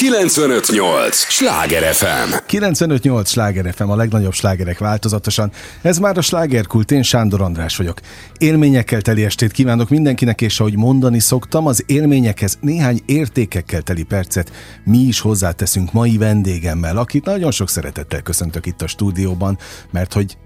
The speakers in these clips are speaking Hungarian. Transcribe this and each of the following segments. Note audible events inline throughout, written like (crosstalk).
958! Sláger FM! 958! Sláger FM, a legnagyobb slágerek változatosan. Ez már a slágerkult, én Sándor András vagyok. Élményekkel teli estét kívánok mindenkinek, és ahogy mondani szoktam, az élményekhez néhány értékekkel teli percet mi is hozzáteszünk mai vendégemmel, akit nagyon sok szeretettel köszöntök itt a stúdióban, mert hogy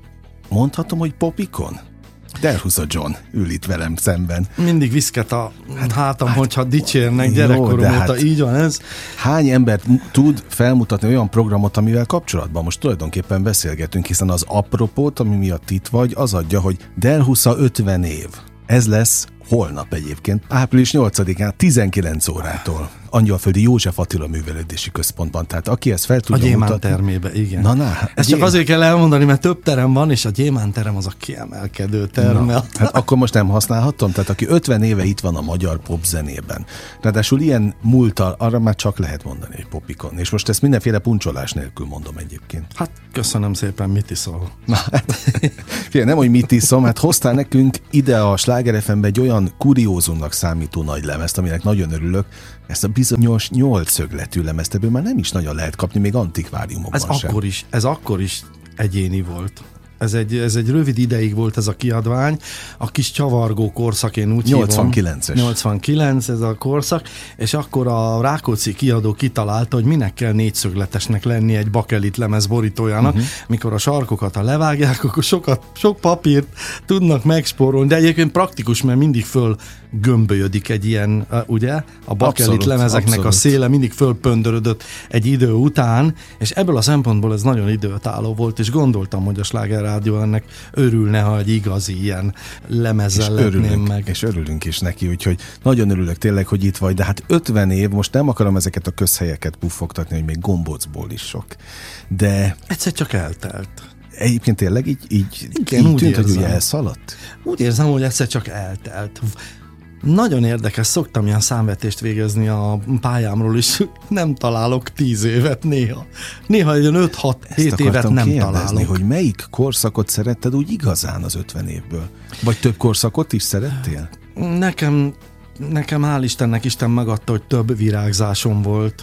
mondhatom, hogy popikon? Delhusa John ül itt velem szemben. Mindig viszket a hát, hátam, hát, hogyha dicsérnek gyerekkorom óta, hát, így van ez. Hány ember tud felmutatni olyan programot, amivel kapcsolatban most tulajdonképpen beszélgetünk, hiszen az apropót, ami miatt itt vagy, az adja, hogy Delhusa 50 év. Ez lesz holnap egyébként, április 8-án 19 órától. Angyalföldi József Attila Művelődési Központban. Tehát aki ezt fel tudja A Gyémán mutatni... termébe, igen. Na, na, ezt csak azért kell elmondani, mert több terem van, és a Gyémán terem az a kiemelkedő terem. Na, hát akkor most nem használhatom? Tehát aki 50 éve itt van a magyar pop zenében. Ráadásul ilyen múltal, arra már csak lehet mondani egy popikon. És most ezt mindenféle puncsolás nélkül mondom egyébként. Hát köszönöm szépen, mit iszol? Na, hát, (laughs) figyelj, nem, hogy mit iszom, hát hoztál nekünk ide a Sláger egy olyan kuriózumnak számító nagy lemezt, aminek nagyon örülök, ezt a bizonyos nyolcszögletű lemezt, ebből már nem is nagyon lehet kapni, még antikváriumokban ez sem. Akkor is, ez akkor is egyéni volt. Ez egy, ez egy rövid ideig volt ez a kiadvány, a kis csavargó korszak, én úgy 89-es. 89 ez a korszak, és akkor a Rákóczi kiadó kitalálta, hogy minek kell négyszögletesnek lenni egy bakelit lemez borítójának, uh-huh. mikor a sarkokat, ha levágják, akkor sokat, sok papírt tudnak megspórolni, de egyébként praktikus, mert mindig föl gömbölyödik egy ilyen, ugye, a bakelit abszolút, lemezeknek abszolút. a széle mindig fölpöndörödött egy idő után, és ebből a szempontból ez nagyon időtálló volt, és gondoltam, hogy a Sláger Rádió ennek örülne, ha egy igazi ilyen lemezzel és örülünk, meg. És örülünk is neki, úgyhogy nagyon örülök tényleg, hogy itt vagy, de hát 50 év, most nem akarom ezeket a közhelyeket puffogtatni, hogy még gombócból is sok, de... Egyszer csak eltelt. Egyébként tényleg így, így, Igen, így úgy tűnt, érzem. hogy ugye elszaladt? Úgy érzem, hogy egyszer csak eltelt. Nagyon érdekes, szoktam ilyen számvetést végezni a pályámról is, (laughs) nem találok tíz évet néha. Néha egy 5-6-7 évet nem találok. hogy melyik korszakot szeretted úgy igazán az 50 évből? Vagy több korszakot is szerettél? Nekem Nekem hál' Istennek Isten megadta, hogy több virágzásom volt.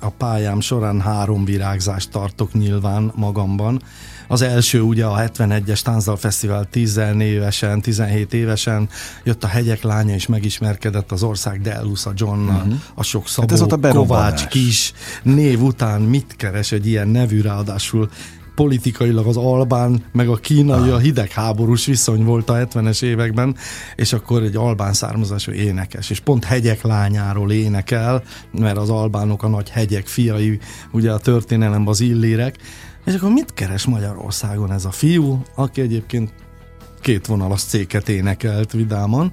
A pályám során három virágzást tartok nyilván magamban. Az első ugye a 71-es Tánzdal Fesztivál 10 évesen, 17 évesen jött a Hegyek lánya és megismerkedett az ország Delusa Johnnal, uh-huh. a sok Szabó, hát ez a Kovács Kis név után mit keres egy ilyen nevű, ráadásul politikailag az albán, meg a kínai, ah. a hidegháborús viszony volt a 70-es években, és akkor egy albán származású énekes, és pont hegyek lányáról énekel, mert az albánok a nagy hegyek fiai, ugye a történelemben az illérek, és akkor mit keres Magyarországon ez a fiú, aki egyébként két vonalas céket énekelt vidáman,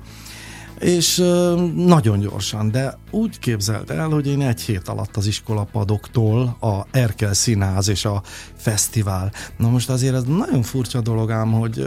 és nagyon gyorsan, de úgy képzelt el, hogy én egy hét alatt az iskolapadoktól a Erkel Színház és a fesztivál. Na most azért ez nagyon furcsa dolog ám, hogy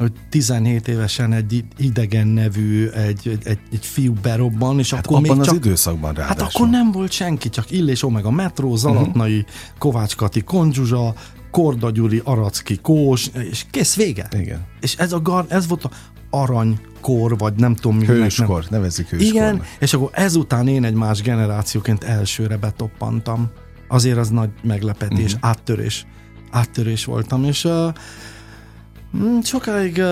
hogy 17 évesen egy idegen nevű, egy, egy, egy, egy fiú berobban, és hát akkor abban még az csak, időszakban ráadásul. Hát akkor nem volt senki, csak Ill és Omega Metro, Zalatnai, uh-huh. Kovács Kati Konzsuzsa, Korda Gyuri, Aracki, Kós, és kész vége. Igen. És ez, a gar, ez volt a aranykor, vagy nem tudom mi. Hőskor, nem. nevezik hőskornak. Igen, és akkor ezután én egy más generációként elsőre betoppantam. Azért az nagy meglepetés, uh-huh. áttörés. Áttörés voltam, és uh, Sokáig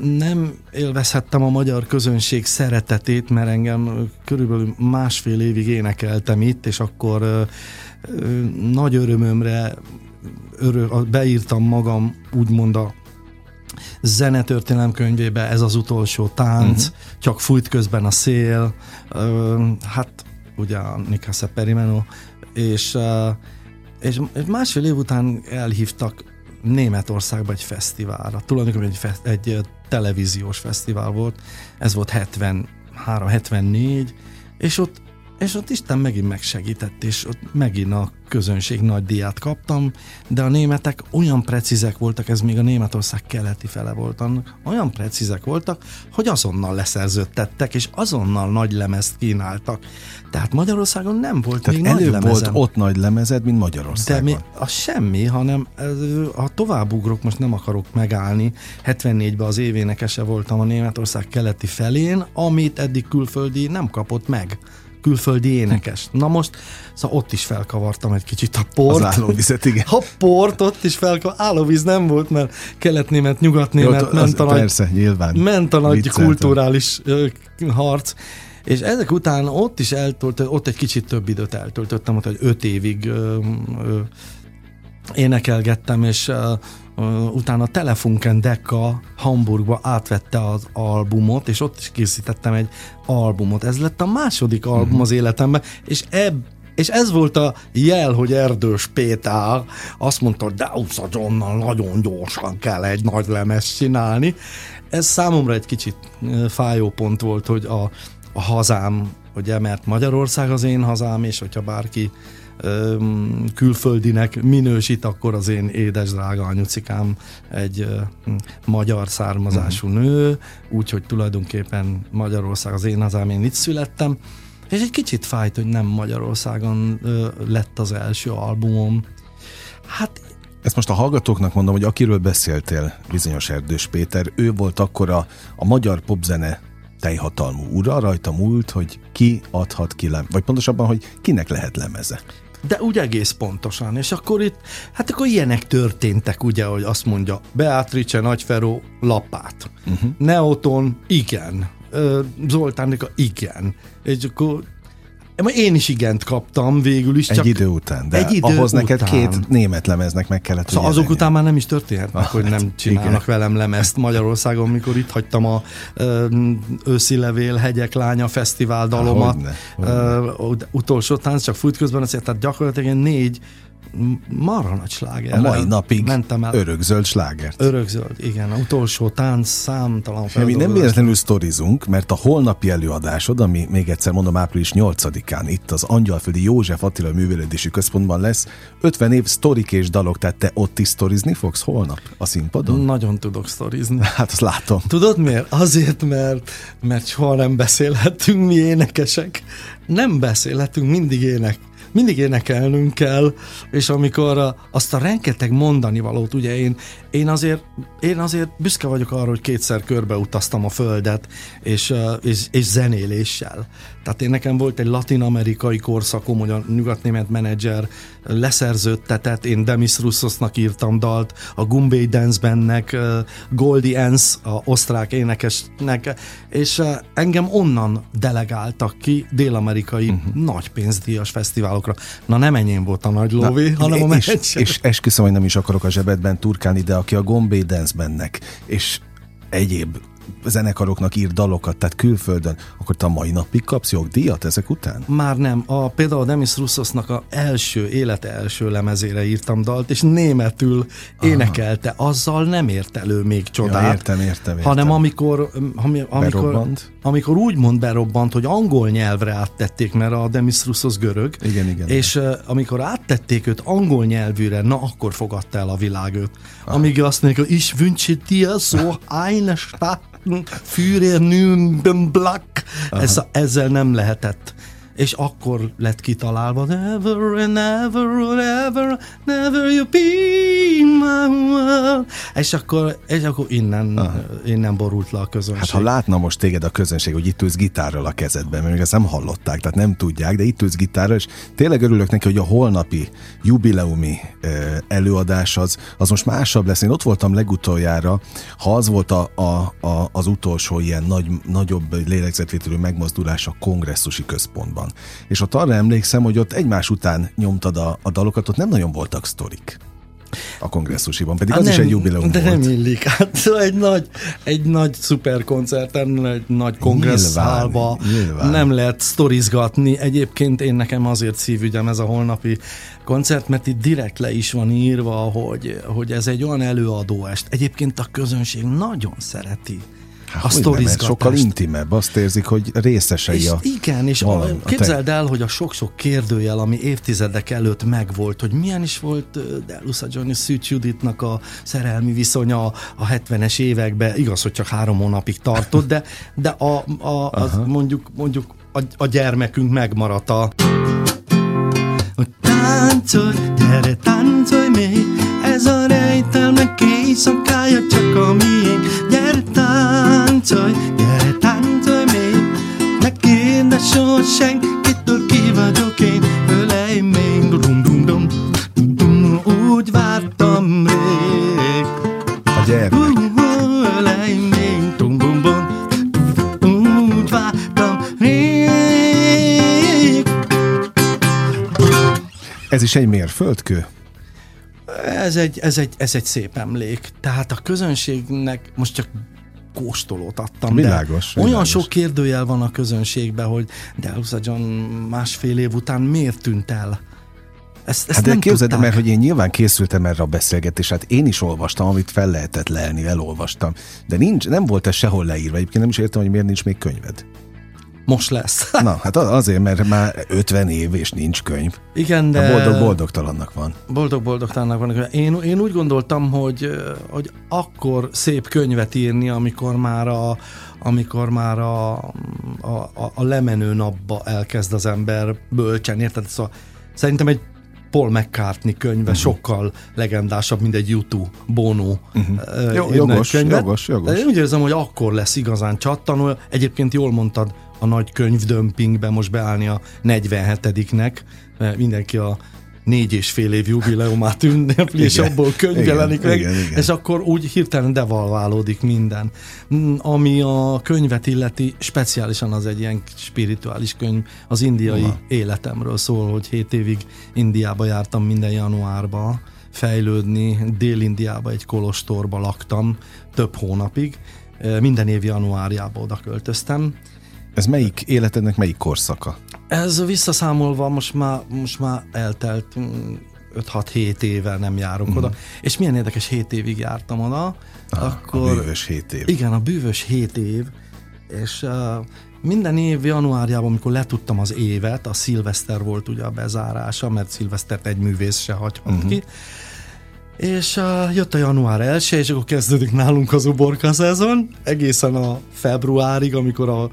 nem élvezhettem a magyar közönség szeretetét, mert engem körülbelül másfél évig énekeltem itt, és akkor nagy örömömre örö, beírtam magam úgymond a zenetörténelem könyvébe ez az utolsó tánc, uh-huh. csak fújt közben a szél, uh, hát ugye a Nikase Perimeno, és, és, és másfél év után elhívtak Németországba egy fesztiválra. Tulajdonképpen egy, fe, egy televíziós fesztivál volt, ez volt 73-74, és ott és ott Isten megint megsegített, és ott megint a közönség nagy diát kaptam, de a németek olyan precízek voltak, ez még a Németország keleti fele volt annak, olyan precízek voltak, hogy azonnal leszerződtettek, és azonnal nagy lemezt kínáltak. Tehát Magyarországon nem volt Tehát még előbb nagy volt ott nagy lemezed, mint Magyarországon. De mi, a semmi, hanem ha továbbugrok, most nem akarok megállni, 74-ben az événekese voltam a Németország keleti felén, amit eddig külföldi nem kapott meg külföldi énekes. Na most, szóval ott is felkavartam egy kicsit a port. Az állóvizet, igen. (laughs) A port ott is felkavartam. Állóvíz nem volt, mert keletnémet, nyugatnémet Jó, ment a nagy, persze, nyilván. ment a nagy Vicceltem. kulturális ö, harc. És ezek után ott is eltölt, ott egy kicsit több időt eltöltöttem, ott egy öt évig ö, ö, énekelgettem, és ö, utána Telefunken Decca Hamburgba átvette az albumot, és ott is készítettem egy albumot. Ez lett a második album az életemben, és ebb és ez volt a jel, hogy Erdős Péter azt mondta, hogy Deusza Johnnal nagyon gyorsan kell egy nagy lemez csinálni. Ez számomra egy kicsit fájó pont volt, hogy a, a hazám, ugye, mert Magyarország az én hazám, és hogyha bárki öm, külföldinek minősít, akkor az én édes drága anyucikám egy ö, hm, magyar származású nő, úgyhogy tulajdonképpen Magyarország az én hazám, én itt születtem, és egy kicsit fájt, hogy nem Magyarországon ö, lett az első albumom. Hát Ezt most a hallgatóknak mondom, hogy akiről beszéltél, bizonyos Erdős Péter, ő volt akkor a, a magyar popzene teljhatalmú ura, rajta múlt, hogy ki adhat ki lem, vagy pontosabban, hogy kinek lehet lemeze. De úgy egész pontosan. És akkor itt, hát akkor ilyenek történtek, ugye, hogy azt mondja, Beatrice Nagyferó lapát. Uh-huh. Neoton, igen. Zoltánika, igen. És akkor én is igent kaptam végül is. Egy csak idő után, de egy idő ahhoz neked után. két német lemeznek meg kellett, Szóval azok jelenjen. után már nem is történhet meg, Ah, hogy hát nem csinálnak igen. velem lemezt Magyarországon, mikor itt hagytam a ö, őszi levél hegyek lánya fesztivál dalomat. hogyne, Ö, ut- utolsó tánc, csak fut közben azért, tehát gyakorlatilag én négy marha nagy sláger. A mai napig mentem el. örökzöld slágert. Örökzöld, igen, a utolsó tánc számtalan Mi nem véletlenül sztorizunk, mert a holnapi előadásod, ami még egyszer mondom április 8-án itt az Angyalföldi József Attila Művelődési Központban lesz, 50 év sztorik és dalok, tehát te ott is sztorizni fogsz holnap a színpadon? Nagyon tudok sztorizni. (laughs) Hát azt látom. Tudod miért? Azért, mert, mert soha nem beszélhetünk mi énekesek. Nem beszélhetünk, mindig ének. Mindig énekelnünk kell, és amikor azt a rengeteg mondani valót, ugye én, én, azért, én azért büszke vagyok arra, hogy kétszer körbe utaztam a földet, és, és, és zenéléssel. Tehát én nekem volt egy latin-amerikai korszakom, hogy a nyugatnémet menedzser leszerződtetett, én Demis Russosnak írtam dalt, a Gumbay Dance Bandnek, ö, Goldie Ans, a osztrák énekesnek, és engem onnan delegáltak ki dél-amerikai uh-huh. nagy pénzdíjas fesztiválokra. Na nem enyém volt a nagy lóvé, Na, hanem a és, menedzser. és esküszöm, hogy nem is akarok a zsebedben turkálni, de aki a Gombay Dance bennek, és egyéb zenekaroknak ír dalokat, tehát külföldön, akkor te a mai napig kapsz jogdíjat ezek után? Már nem. A, például a Demis Russosnak a első, élete első lemezére írtam dalt, és németül énekelte. Azzal nem ért elő még csodát. Ja, értem, értem, értem. Hanem amikor, ami- amikor, Berobbant? amikor úgy mond berobbant, hogy angol nyelvre áttették, mert a Demis Russos görög, Igen, igen. és uh, amikor áttették őt angol nyelvűre, na akkor fogadta el a világ őt. Amíg azt mondják, hogy ich wünsche dir so eine Stadt für Nürnberg. Ez, ezzel nem lehetett. És akkor lett kitalálva Never and ever, never you be my. És akkor, és akkor innen, innen borult le a közönség. Hát ha látna most téged a közönség, hogy itt ülsz gitárral a kezedben, mert még ezt nem hallották, tehát nem tudják, de itt ülsz gitárral, és tényleg örülök neki, hogy a holnapi jubileumi előadás az, az most másabb lesz. Én ott voltam legutoljára, ha az volt a, a, a, az utolsó ilyen nagy, nagyobb lélegzetvételű megmozdulás a kongresszusi központban. És ott arra emlékszem, hogy ott egymás után nyomtad a, a dalokat, ott nem nagyon voltak sztorik a kongresszusiban, pedig az Hát is egy jubileum De volt. nem illik. Hát egy nagy, egy nagy szuperkoncerten, egy nagy kongresszálba nem lehet sztorizgatni. Egyébként én nekem azért szívügyem ez a holnapi koncert, mert itt direkt le is van írva, hogy, hogy ez egy olyan előadóest. Egyébként a közönség nagyon szereti Hát, a sztorizgatást. sokkal intimebb, azt érzik, hogy részesei És a... igen, és valami, a, a képzeld el, hogy a sok-sok kérdőjel, ami évtizedek előtt megvolt, hogy milyen is volt Delusa Johnny Szűcs Juditnak a szerelmi viszonya a 70-es években, igaz, hogy csak három hónapig tartott, de, de a, a, az mondjuk, mondjuk a, a gyermekünk megmaradt a táncolj, gyere táncolj még, ez a rejtelmek éjszakája csak a miénk. Gyere táncolj, gyere táncolj még. Ne kérdezz soha senkitől ki vagyok én. Ölej még, dum dum dum dum Úgy vártam rég. A gyermek. Ölej még, dum dum dum Úgy vártam rég. Ez is egy mérföldkő. Ez egy, ez, egy, ez egy szép emlék. Tehát a közönségnek most csak kóstolót adtam. Világos. De olyan világos. sok kérdőjel van a közönségben, hogy de Elsa John másfél év után miért tűnt el? Ezt, ezt hát de képzeld, mert hogy én nyilván készültem erre a beszélgetésre, hát én is olvastam, amit fel lehetett lelni, elolvastam. De nincs, nem volt ez sehol leírva. Egyébként nem is értem, hogy miért nincs még könyved. Most lesz. (laughs) Na, hát azért, mert már 50 év és nincs könyv. Igen, de... Boldog-boldogtalannak van. Boldog-boldogtalannak van. Én, én úgy gondoltam, hogy, hogy akkor szép könyvet írni, amikor már a, amikor már a, a, a lemenő napba elkezd az ember bölcsen, érted? Szóval szerintem egy Paul McCartney könyve uh-huh. sokkal legendásabb, mint egy YouTube Bono uh-huh. Jó, jogos, könyve. jogos, jogos. Én úgy érzem, hogy akkor lesz igazán csattanó. Egyébként jól mondtad, a nagy könyvdömpingbe most beállni a 47-nek, mindenki a négy és fél év jubileumát ünnepli, és abból könyv jelenik meg, igen, igen. és akkor úgy hirtelen devalválódik minden. Mm, ami a könyvet illeti, speciálisan az egy ilyen spirituális könyv, az indiai Aha. életemről szól, hogy hét évig Indiába jártam minden januárba, fejlődni, Dél-Indiába egy kolostorba laktam több hónapig, minden év januárjába oda költöztem, ez melyik életednek melyik korszaka? Ez visszaszámolva most már, most már eltelt 5-6-7 éve nem járok mm. oda. És milyen érdekes, 7 évig jártam oda. Ah, akkor, a bűvös 7 év. Igen, a bűvös 7 év. És uh, minden év januárjában, amikor letudtam az évet, a szilveszter volt ugye a bezárása, mert szilvesztert egy művész se hagyhat uh-huh. ki, és uh, jött a január 1 és akkor kezdődik nálunk az uborka szezon, egészen a februárig, amikor a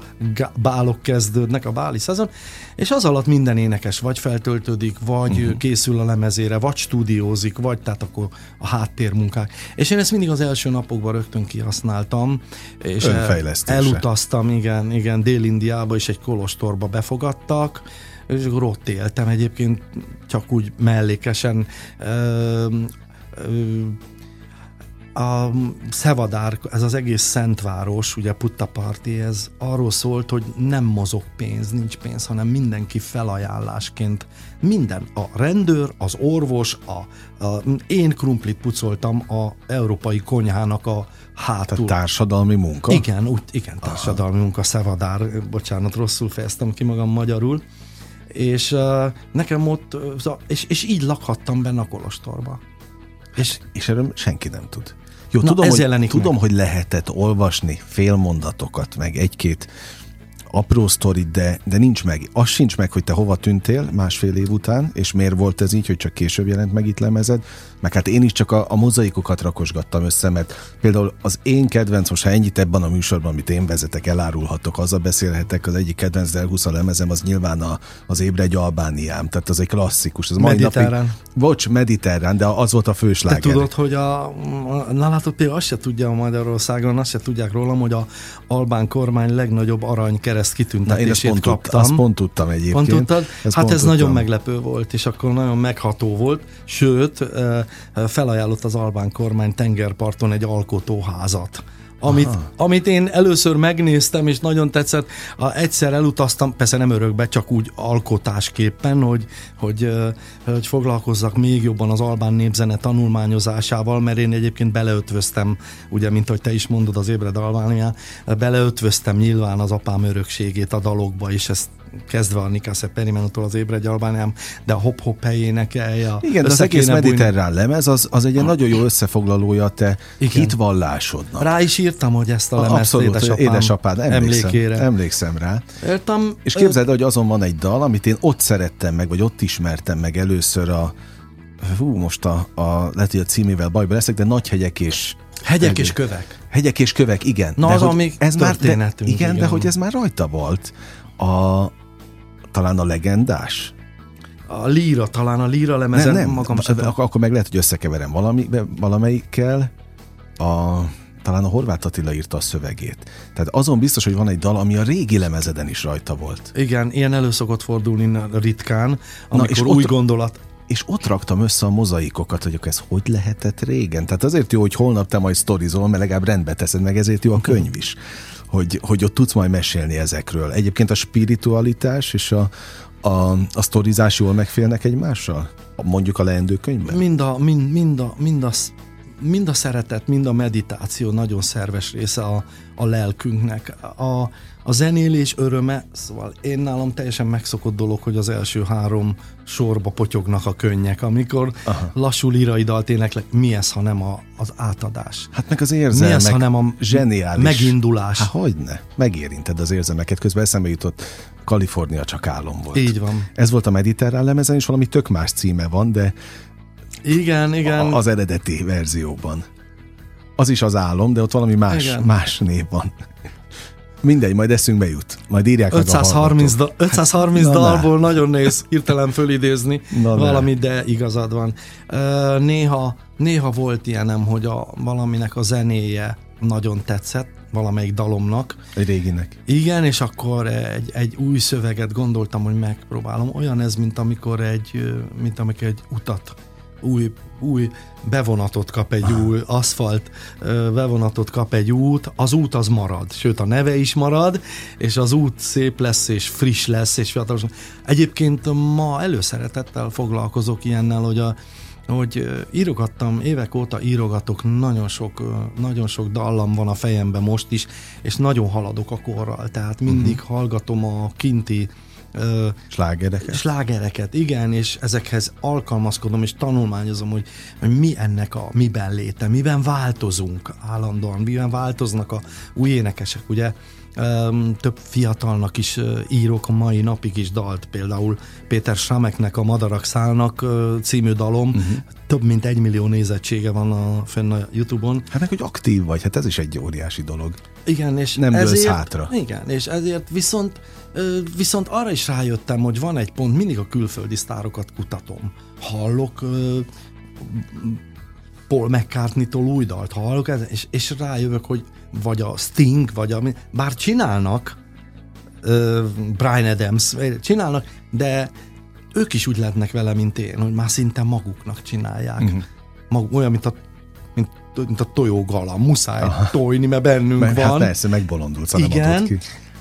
bálok kezdődnek, a báli szezon, és az alatt minden énekes vagy feltöltődik, vagy uh-huh. készül a lemezére, vagy stúdiózik, vagy tehát akkor a háttérmunkák. És én ezt mindig az első napokban rögtön kihasználtam, és el, elutaztam, igen, igen, Dél-Indiába, és egy kolostorba befogadtak, és akkor ott éltem egyébként csak úgy mellékesen a Szevadár, ez az egész Szentváros, ugye Puttaparti, ez arról szólt, hogy nem mozog pénz, nincs pénz, hanem mindenki felajánlásként minden, a rendőr, az orvos, a, a én krumplit pucoltam a európai konyhának a hátul. Társadalmi munka? Igen, úgy, igen, társadalmi Aha. munka, Szevadár, bocsánat, rosszul fejeztem ki magam magyarul, és uh, nekem ott, és, és így lakhattam benne a kolostorba. És, és erről senki nem tud. Jó, Na, tudom, hogy, tudom hogy lehetett olvasni félmondatokat, meg egy-két apró sztorit, de, de nincs meg. Az sincs meg, hogy te hova tűntél másfél év után, és miért volt ez így, hogy csak később jelent meg itt lemezed. Meg hát én is csak a, a mozaikokat rakosgattam össze, mert például az én kedvenc, most ha ennyit ebben a műsorban, amit én vezetek, elárulhatok, azzal beszélhetek, az egyik kedvenc Del a lemezem, az nyilván a, az Ébre egy Albániám, tehát az egy klasszikus. Az mediterrán. Napig, bocs, mediterrán, de az volt a fősláger. Te tudod, hogy a, a na látod, például azt se tudja a Magyarországon, azt se tudják rólam, hogy a albán kormány legnagyobb arany kereszt kitüntetését Na, kaptam. Tud, azt pont tudtam egyébként. Pont tudtad? Ezt hát pont ez tudtam. nagyon meglepő volt, és akkor nagyon megható volt, sőt, felajánlott az albán kormány tengerparton egy alkotóházat amit, amit én először megnéztem, és nagyon tetszett. A, egyszer elutaztam, persze nem örökbe, csak úgy alkotásképpen, hogy, hogy, hogy foglalkozzak még jobban az albán népzene tanulmányozásával, mert én egyébként beleötvöztem, ugye, mint hogy te is mondod az Ébred Albánián, beleötvöztem nyilván az apám örökségét a dalokba, és ezt kezdve a Nikase Perimenotól az Ébregy Albániám, de a hop-hop helyénekelje. Igen, de az egész mediterrán lemez, az, az egy ha. nagyon jó összefoglalója a te Igen. hitvallásodnak. Rá is írtam, hogy ezt a lemezt Abszolút, édesapám, édesapád, emlékszem, emlékére. Emlékszem rá. Értem. És képzeld, hogy azon van egy dal, amit én ott szerettem meg, vagy ott ismertem meg először a hú, most a, a lehet, hogy a címével bajba leszek, de nagy hegyek és Hegyek és kövek. Hegyek és kövek, igen. Na, de az, amíg ez már, de, igen, igen, de hogy ez már rajta volt. A, talán a legendás? A líra, talán a líra lemezen nem, nem. magam sem. Ak- akkor meg lehet, hogy összekeverem valami, valamelyikkel. A, talán a Horváth Attila írta a szövegét. Tehát azon biztos, hogy van egy dal, ami a régi lemezeden is rajta volt. Igen, ilyen elő szokott fordulni ritkán, amikor Na, és új ott, gondolat és ott raktam össze a mozaikokat, hogy ez hogy lehetett régen. Tehát azért jó, hogy holnap te majd sztorizol, mert legalább rendbe teszed, meg ezért jó a könyv is hogy, hogy ott tudsz majd mesélni ezekről. Egyébként a spiritualitás és a, A, a sztorizás jól megfélnek egymással? Mondjuk a leendő könyvben? Mind a, mind, mind a, mind a, mind a szeretet, mind a meditáció nagyon szerves része a, a lelkünknek. A, a zenélés öröme, szóval én nálam teljesen megszokott dolog, hogy az első három sorba potyognak a könnyek, amikor Aha. lassú dalt éneklek, mi ez, ha nem a, az átadás? Hát meg az érzelmek, mi ez, ha nem a zseniális. megindulás? Hát hogyne, megérinted az érzelmeket, közben eszembe jutott Kalifornia csak álom volt. Így van. Ez volt a mediterrán lemezen, és valami tök más címe van, de igen, igen. A, az eredeti verzióban. Az is az álom, de ott valami más, igen. más név van. Mindegy, majd eszünkbe jut. Majd írják 530, meg a da, 530 hát, dalból na. nagyon néz hirtelen fölidézni na, valamit, de igazad van. Néha, néha volt ilyenem, hogy a, valaminek a zenéje nagyon tetszett, valamelyik dalomnak. Egy réginek. Igen, és akkor egy, egy új szöveget gondoltam, hogy megpróbálom. Olyan ez, mint amikor egy, mint amikor egy utat új, új bevonatot kap egy új aszfalt, bevonatot kap egy út, az út az marad, sőt a neve is marad, és az út szép lesz, és friss lesz, és fiatalos. Egyébként ma előszeretettel foglalkozok ilyennel, hogy a, hogy írogattam, évek óta írogatok, nagyon sok, nagyon sok dallam van a fejemben most is, és nagyon haladok a korral, tehát mindig uh-huh. hallgatom a kinti slágereket. Slágereket, igen, és ezekhez alkalmazkodom, és tanulmányozom, hogy, hogy mi ennek a miben léte, miben változunk állandóan, miben változnak a új énekesek, ugye több fiatalnak is írok a mai napig is dalt, például Péter Sameknek a Madarak szállnak című dalom, uh-huh. több mint egy millió nézettsége van a, fenn a Youtube-on. Hát meg, hogy aktív vagy, hát ez is egy óriási dolog. Igen, és nem ezért, hátra. Igen, és ezért viszont Viszont arra is rájöttem, hogy van egy pont, mindig a külföldi sztárokat kutatom. Hallok Paul McCartney-tól új dalt hallok, és, és rájövök, hogy vagy a Sting, vagy a... Bár csinálnak, Brian Adams, csinálnak, de ők is úgy lehetnek vele, mint én, hogy már szinte maguknak csinálják. Uh-huh. Mag, olyan, mint a mint, a tojógala, muszáj Aha. tojni, mert bennünk mert, hát van. Hát persze, megbolondulsz, Igen, ki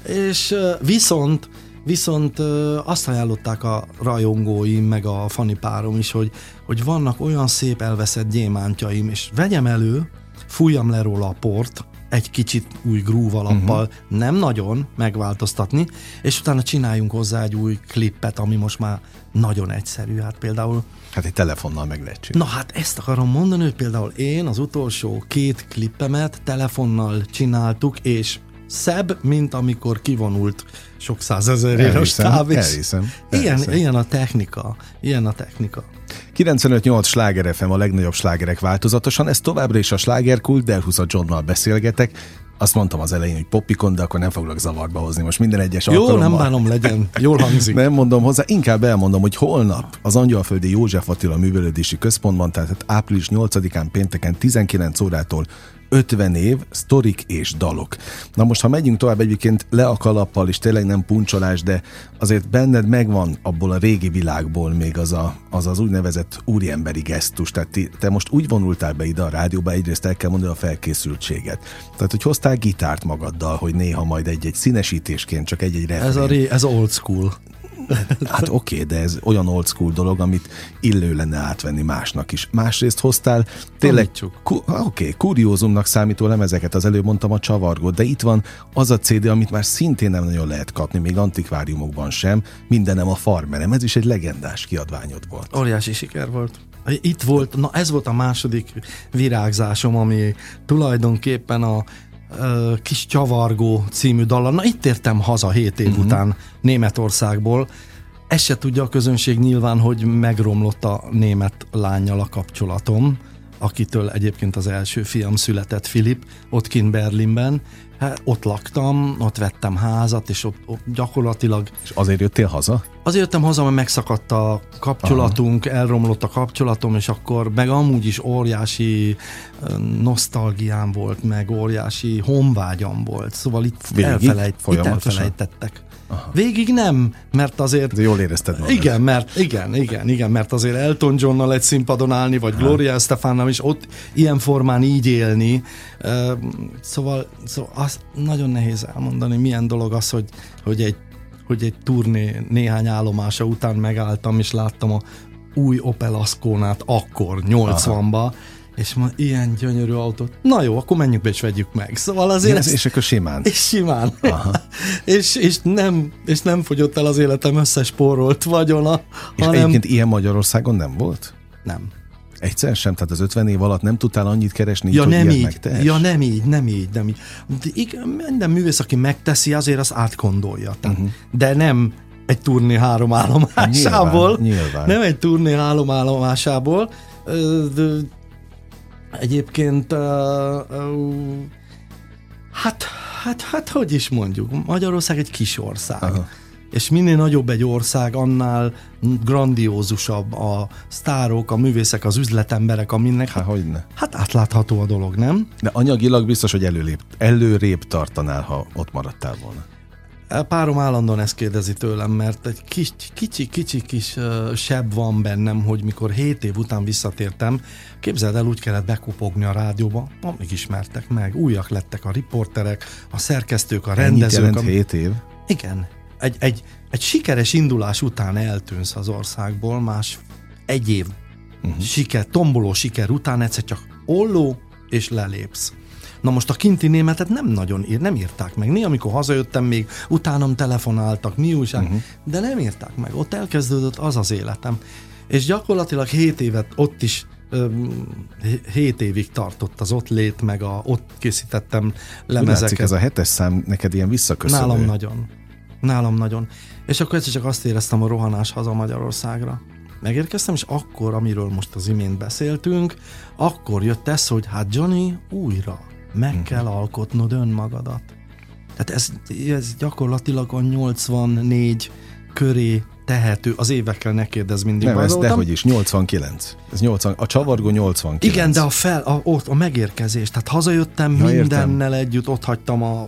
és viszont Viszont azt ajánlották a rajongóim, meg a fani párom is, hogy, hogy vannak olyan szép elveszett gyémántjaim, és vegyem elő, fújjam le róla a port, egy kicsit új groove alappal, uh-huh. nem nagyon megváltoztatni, és utána csináljunk hozzá egy új klippet, ami most már nagyon egyszerű. Hát például... Hát egy telefonnal meg lehet csinálni. Na hát ezt akarom mondani, hogy például én az utolsó két klippemet telefonnal csináltuk, és szebb, mint amikor kivonult sok százezer éves táv. Elhiszem, Ilyen, ilyen a technika. Ilyen a technika. 95-8 sláger FM a legnagyobb slágerek változatosan, ez továbbra is a slágerkult, Delhusz a Johnnal beszélgetek. Azt mondtam az elején, hogy popikon, de akkor nem foglak zavarba hozni. Most minden egyes Jó, alkalommal. nem bánom, legyen. Jól hangzik. nem mondom hozzá, inkább elmondom, hogy holnap az Angyalföldi József Attila Művelődési Központban, tehát április 8-án pénteken 19 órától 50 év, sztorik és dalok. Na most, ha megyünk tovább egyébként le a kalappal, és tényleg nem puncsolás, de azért benned megvan abból a régi világból még az a, az, az úgynevezett úriemberi gesztus. Tehát ti, te most úgy vonultál be ide a rádióba, egyrészt el kell mondani a felkészültséget. Tehát, hogy hoztál gitárt magaddal, hogy néha majd egy-egy színesítésként csak egy-egy refrén. Ez a ré, ez old school. (laughs) Hát oké, okay, de ez olyan old school dolog, amit illő lenne átvenni másnak is. Másrészt hoztál tényleg, ku, oké, okay, kuriózumnak számító lemezeket, az előbb mondtam a csavargót, de itt van az a CD, amit már szintén nem nagyon lehet kapni, még antikváriumokban sem, mindenem a farmerem, ez is egy legendás kiadványod volt. Óriási siker volt. Itt volt, na ez volt a második virágzásom, ami tulajdonképpen a Kis Csavargó című dallal. Na itt értem haza 7 év uh-huh. után Németországból. Ezt se tudja a közönség nyilván, hogy megromlott a német lányjal a kapcsolatom, akitől egyébként az első fiam született, Filip, ott kint Berlinben, Hát ott laktam, ott vettem házat, és ott, ott gyakorlatilag... És azért jöttél haza? Azért jöttem haza, mert megszakadt a kapcsolatunk, Aha. elromlott a kapcsolatom, és akkor meg amúgy is óriási nosztalgiám volt, meg óriási honvágyam volt. Szóval itt, Végig? elfelejt, itt elfelejtettek. Aha. Végig nem, mert azért... De jól érezted magad. Igen, mert, igen, igen, igen, mert azért Elton Johnnal egy színpadon állni, vagy Gloria Estefannal is ott ilyen formán így élni. Szóval, szóval az nagyon nehéz elmondani, milyen dolog az, hogy, hogy egy hogy egy turné néhány állomása után megálltam, és láttam a új Opel Asconát akkor, 80-ba, és ma ilyen gyönyörű autót. Na jó, akkor menjünk be és vegyük meg. Szóval azért... Ja, ezt, és akkor simán. És simán. Aha. (laughs) és, és, nem, és nem fogyott el az életem összes spórolt vagyona. És hanem... egyébként ilyen Magyarországon nem volt? Nem. Egyszer sem? Tehát az 50 év alatt nem tudtál annyit keresni, ja, hogy nem így. Megtehess? Ja, nem így, nem így, nem így. De igen, minden művész, aki megteszi, azért az átgondolja. Tehát, uh-huh. De nem egy turné három állomásából. Nyilván, nyilván. Nem egy turné három állomásából. Egyébként hát, hát, hát, hogy is mondjuk, Magyarország egy kis ország. Aha. És minél nagyobb egy ország, annál grandiózusabb a sztárok, a művészek, az üzletemberek, aminek hát, hogyne. hát átlátható a dolog, nem? De anyagilag biztos, hogy előrébb, előrébb tartanál, ha ott maradtál volna. Párom állandóan ezt kérdezi tőlem, mert egy kicsi, kicsi, kicsi kis uh, seb van bennem, hogy mikor 7 év után visszatértem, képzeld el, úgy kellett bekupogni a rádióba, amíg ismertek meg, újak lettek a riporterek, a szerkesztők, a rendezők. Ennyit jelent 7 év? Igen. Egy, egy, egy sikeres indulás után eltűnsz az országból, más egy év uh-huh. siker, tomboló siker után egyszer csak olló, és lelépsz. Na most a kinti németet nem nagyon ír, nem írták meg. Néha, amikor hazajöttem, még utánam telefonáltak, mi újság, uh-huh. de nem írták meg. Ott elkezdődött az az életem. És gyakorlatilag 7 évet ott is 7 évig tartott az ott lét, meg a, ott készítettem lemezeket. Látszik, ez a hetes szám neked ilyen visszaköszönő. Nálam nagyon. Nálam nagyon. És akkor egyszer csak azt éreztem a rohanás haza Magyarországra. Megérkeztem, és akkor, amiről most az imént beszéltünk, akkor jött ez, hogy hát Johnny újra meg kell alkotnod önmagadat. Tehát ez, ez gyakorlatilag a 84 köré tehető, az évekkel ne kérdez mindig. Nem, ez dehogy is, 89. Ez 80, a csavargó 89. Igen, de a, fel, a, ott a megérkezés, tehát hazajöttem ja, mindennel értem. együtt, ott hagytam a,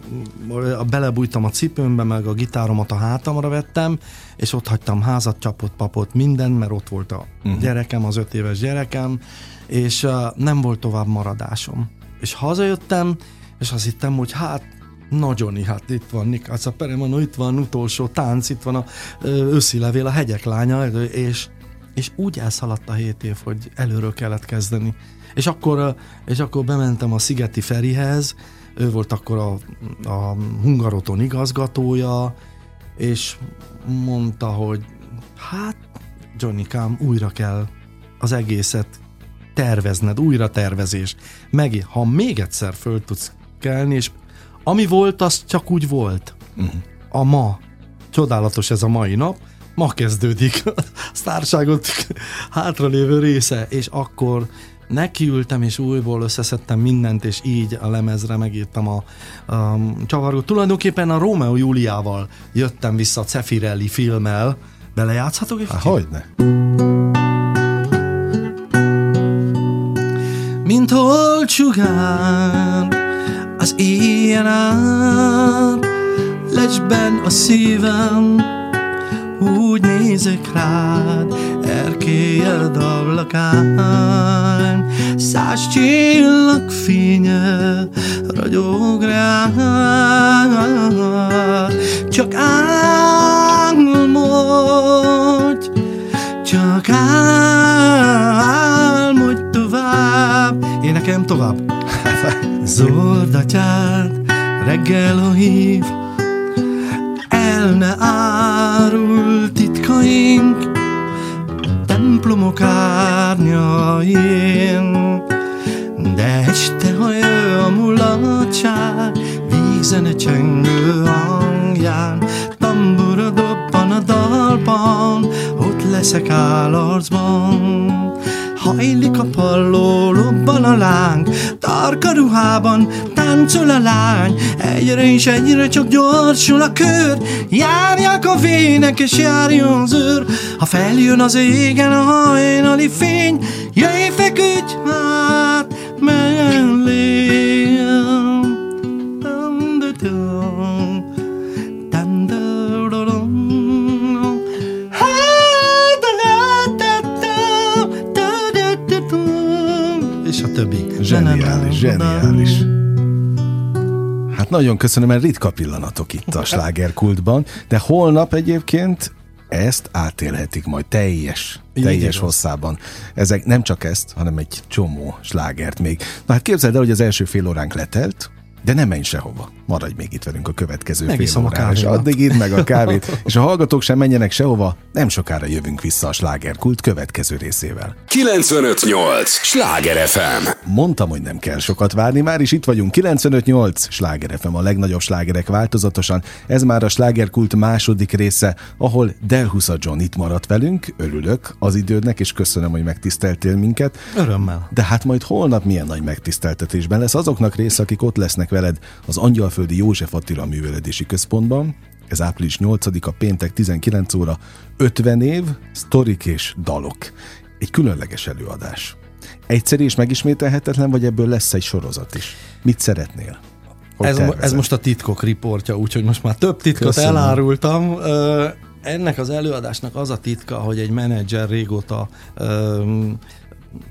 a, belebújtam a cipőmbe, meg a gitáromat a hátamra vettem, és ott hagytam házat, csapott, papot, minden, mert ott volt a uh-huh. gyerekem, az öt éves gyerekem, és uh, nem volt tovább maradásom. És hazajöttem, és azt hittem, hogy hát Na Johnny, hát itt van Nikáca Peremano, itt van utolsó tánc, itt van a őszi levél, a hegyek lánya, és, és úgy elszaladt a hét év, hogy előről kellett kezdeni. És akkor, és akkor bementem a Szigeti Ferihez, ő volt akkor a, a Hungaroton igazgatója, és mondta, hogy hát Kám, újra kell az egészet tervezned, újra tervezés. Meg, ha még egyszer föl tudsz kelni, és ami volt, az csak úgy volt. Uh-huh. A ma. Csodálatos ez a mai nap. Ma kezdődik a sztárságot hátralévő része, és akkor nekiültem, és újból összeszedtem mindent, és így a lemezre megírtam a, a csavargót. Tulajdonképpen a Rómeó Júliával jöttem vissza a Cefirelli filmmel. Belejátszhatok egy Hogyne. Mint holcsugár az éjjel át, lecsben a szívem, úgy nézek rád, erkélyed ablakán, száz csillag fénye ragyog rád, csak álmodj, csak álmodj tovább. Zordatyád reggel a hív, el ne árul titkaink, templomok árnyain. De este, ha jö a mulatság, vízen csengő hangján, tambura dobban a dalban, ott leszek állarcban. Hajlik a palló, lobban a láng, tarka ruhában táncol a lány, egyre és egyre csak gyorsul a kör, járják a vének és járjon az őr, ha feljön az égen a hajnali fény, jöjj feküdj hát mellém. Zseniális, zseniális. Hát nagyon köszönöm, mert ritka pillanatok itt a slágerkultban, de holnap egyébként ezt átélhetik majd teljes, teljes hosszában. Ezek nem csak ezt, hanem egy csomó slágert még. Na hát képzeld el, hogy az első fél óránk letelt, de nem menj sehova. Maradj még itt velünk a következő Megiszom fél órára, és addig idd meg a (laughs) kávét, és a hallgatók sem menjenek sehova, nem sokára jövünk vissza a slágerkult következő részével. 958! Sláger FM! Mondtam, hogy nem kell sokat várni, már is itt vagyunk. 958! Sláger FM, a legnagyobb slágerek változatosan. Ez már a slágerkult második része, ahol Delhusa John itt maradt velünk. Örülök az idődnek, és köszönöm, hogy megtiszteltél minket. Örömmel. De hát majd holnap milyen nagy megtiszteltetésben lesz azoknak része, akik ott lesznek veled az Angyalföldi József Attila Művelődési Központban. Ez április 8-a péntek 19 óra 50 év, sztorik és dalok. Egy különleges előadás. Egyszerű és megismételhetetlen, vagy ebből lesz egy sorozat is? Mit szeretnél? Hogy ez, ez most a titkok riportja, úgyhogy most már több titkot Köszönöm. elárultam. Ennek az előadásnak az a titka, hogy egy menedzser régóta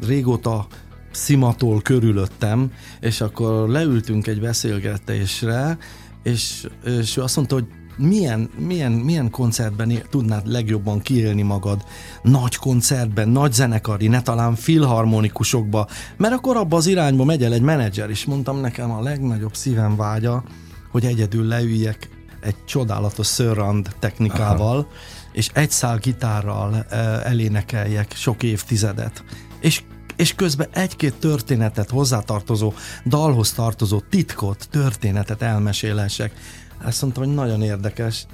régóta szimatol körülöttem, és akkor leültünk egy beszélgetésre, és, és ő azt mondta, hogy milyen, milyen, milyen koncertben tudnád legjobban kiélni magad? Nagy koncertben, nagy zenekari, ne talán filharmonikusokba, mert akkor abba az irányba megy el egy menedzser, és mondtam nekem a legnagyobb szívem vágya, hogy egyedül leüljek egy csodálatos szörrand technikával, Aha. és egy szál gitárral elénekeljek sok évtizedet. És és közben egy-két történetet hozzátartozó, dalhoz tartozó titkot, történetet elmesélhessek. Azt mondtam, hogy nagyon érdekes,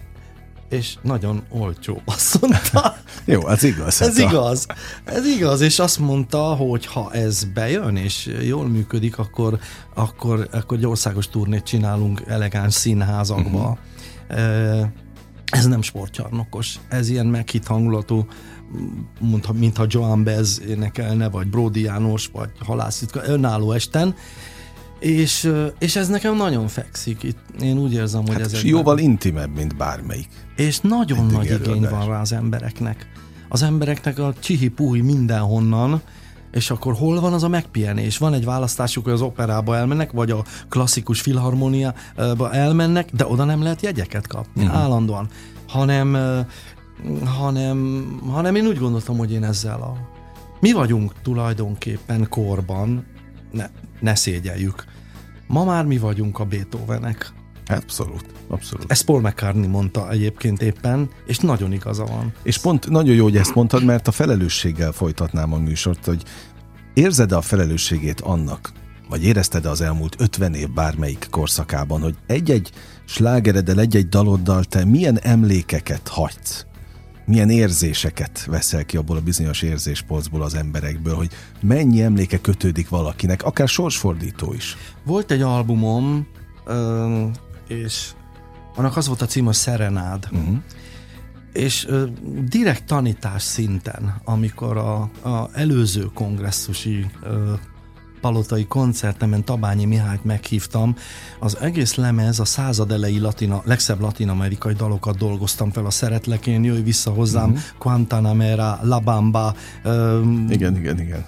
és nagyon olcsó. (laughs) Azt mondta. (laughs) Jó, ez igaz. Ez hát igaz. Ez igaz, és azt mondta, hogy ha ez bejön, és jól működik, akkor, akkor, akkor egy országos turnét csinálunk elegáns színházakba. Uh-huh. Ez nem sportcsarnokos, ez ilyen meghitt hangulatú mondha, mintha Joan Bez énekelne, vagy Brody János, vagy Halászitka, önálló esten, és, és ez nekem nagyon fekszik. Itt én úgy érzem, hogy hát ez egy... jóval intimebb, mint bármelyik. És nagyon nagy igény van rá az embereknek. Az embereknek a csihi-puhi mindenhonnan, és akkor hol van az a megpihenés? Van egy választásuk, hogy az operába elmennek, vagy a klasszikus filharmóniába elmennek, de oda nem lehet jegyeket kapni uh-huh. állandóan, hanem hanem, hanem én úgy gondoltam, hogy én ezzel a... Mi vagyunk tulajdonképpen korban, ne, ne szégyeljük. Ma már mi vagyunk a Beethovenek. Abszolút, abszolút. Ezt Paul McCartney mondta egyébként éppen, és nagyon igaza van. És pont nagyon jó, hogy ezt mondtad, mert a felelősséggel folytatnám a műsort, hogy érzed-e a felelősségét annak, vagy érezted az elmúlt 50 év bármelyik korszakában, hogy egy-egy slágeredel, egy-egy daloddal te milyen emlékeket hagysz? Milyen érzéseket veszel ki abból a bizonyos érzéspolcból az emberekből, hogy mennyi emléke kötődik valakinek, akár sorsfordító is. Volt egy albumom, és annak az volt a cím, hogy Serenád. Uh-huh. És direkt tanítás szinten, amikor a, a előző kongresszusi palotai koncertemen Tabányi Mihályt meghívtam. Az egész lemez a század elejé latina, legszebb latin-amerikai dalokat dolgoztam fel, a Szeretlek én, jöjj vissza hozzám, uh-huh. Guantanamera, La Bamba. Um, igen, igen, igen.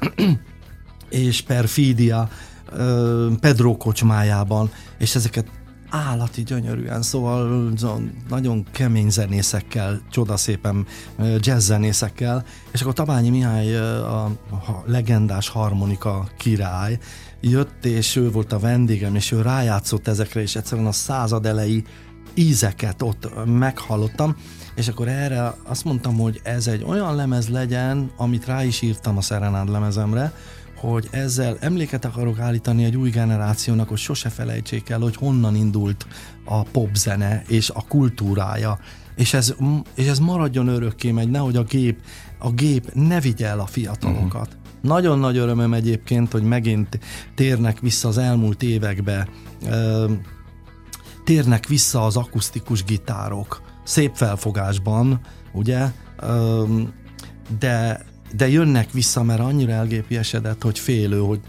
És Perfidia, um, Pedro kocsmájában, és ezeket állati gyönyörűen, szóval nagyon kemény zenészekkel, csodaszépen jazz zenészekkel, és akkor Tabányi Mihály a legendás harmonika király jött, és ő volt a vendégem, és ő rájátszott ezekre, és egyszerűen a század elejé ízeket ott meghallottam, és akkor erre azt mondtam, hogy ez egy olyan lemez legyen, amit rá is írtam a Serenád lemezemre, hogy ezzel emléket akarok állítani egy új generációnak, hogy sose felejtsék el, hogy honnan indult a popzene és a kultúrája. És ez, és ez maradjon örökké megy, nehogy a gép, a gép ne vigye el a fiatalokat. Uh-huh. Nagyon nagy örömöm egyébként, hogy megint térnek vissza az elmúlt évekbe, térnek vissza az akusztikus gitárok, szép felfogásban, ugye, de de jönnek vissza, mert annyira elgépiesedett, hogy félő, hogy,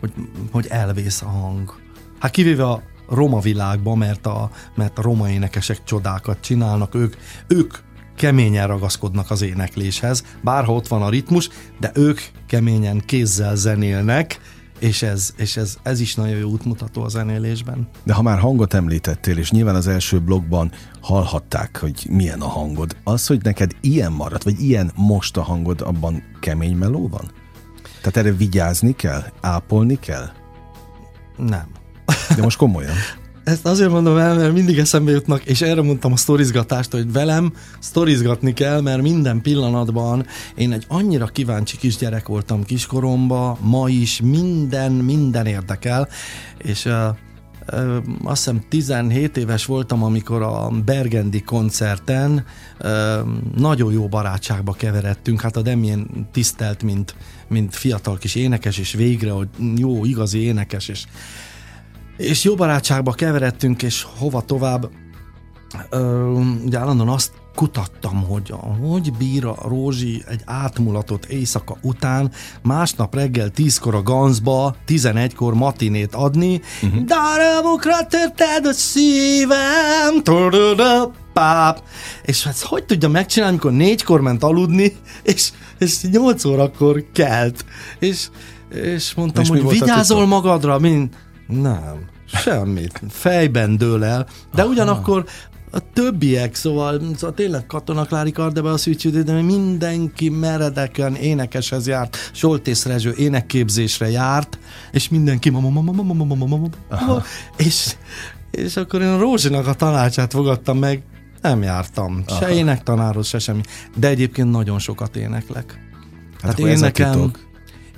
hogy, hogy elvész a hang. Hát kivéve a roma világban, mert a, mert a roma énekesek csodákat csinálnak, ők, ők keményen ragaszkodnak az énekléshez, bárha ott van a ritmus, de ők keményen kézzel zenélnek, és ez, és ez, ez is nagyon jó útmutató a zenélésben. De ha már hangot említettél, és nyilván az első blogban hallhatták, hogy milyen a hangod, az, hogy neked ilyen maradt, vagy ilyen most a hangod, abban kemény meló van? Tehát erre vigyázni kell? Ápolni kell? Nem. De most komolyan. (laughs) Ezt azért mondom el, mert mindig eszembe jutnak, és erre mondtam a sztorizgatást, hogy velem sztorizgatni kell, mert minden pillanatban én egy annyira kíváncsi kisgyerek voltam kiskoromba, ma is minden, minden érdekel, és uh, uh, azt hiszem 17 éves voltam, amikor a Bergendi koncerten uh, nagyon jó barátságba keveredtünk, hát a Demien tisztelt, mint, mint fiatal kis énekes, és végre, hogy jó, igazi énekes, és és jó barátságba keveredtünk, és hova tovább. Ö, ugye állandóan azt kutattam, hogy hogy bír a Rózsi egy átmulatott éjszaka után másnap reggel 10-kor a Ganzba 11-kor matinét adni. Uh-huh. Darabokra törted a szívem, páp. És hát hogy tudja megcsinálni, amikor négykor ment aludni, és, és nyolc órakor kelt. És, és mondtam, és hogy vigyázol magadra, mint nem, semmit. Fejben dől el. De Aha. ugyanakkor a többiek, szóval, szóval tényleg Katona Klári Kardebe a szűcsődő, de mindenki meredeken énekeshez járt, Soltész Rezső énekképzésre járt, és mindenki és, és akkor én a Rózsinak a tanácsát fogadtam meg, nem jártam, Aha. se énektanárhoz, se semmi, de egyébként nagyon sokat éneklek. Hát Tehát én nekem,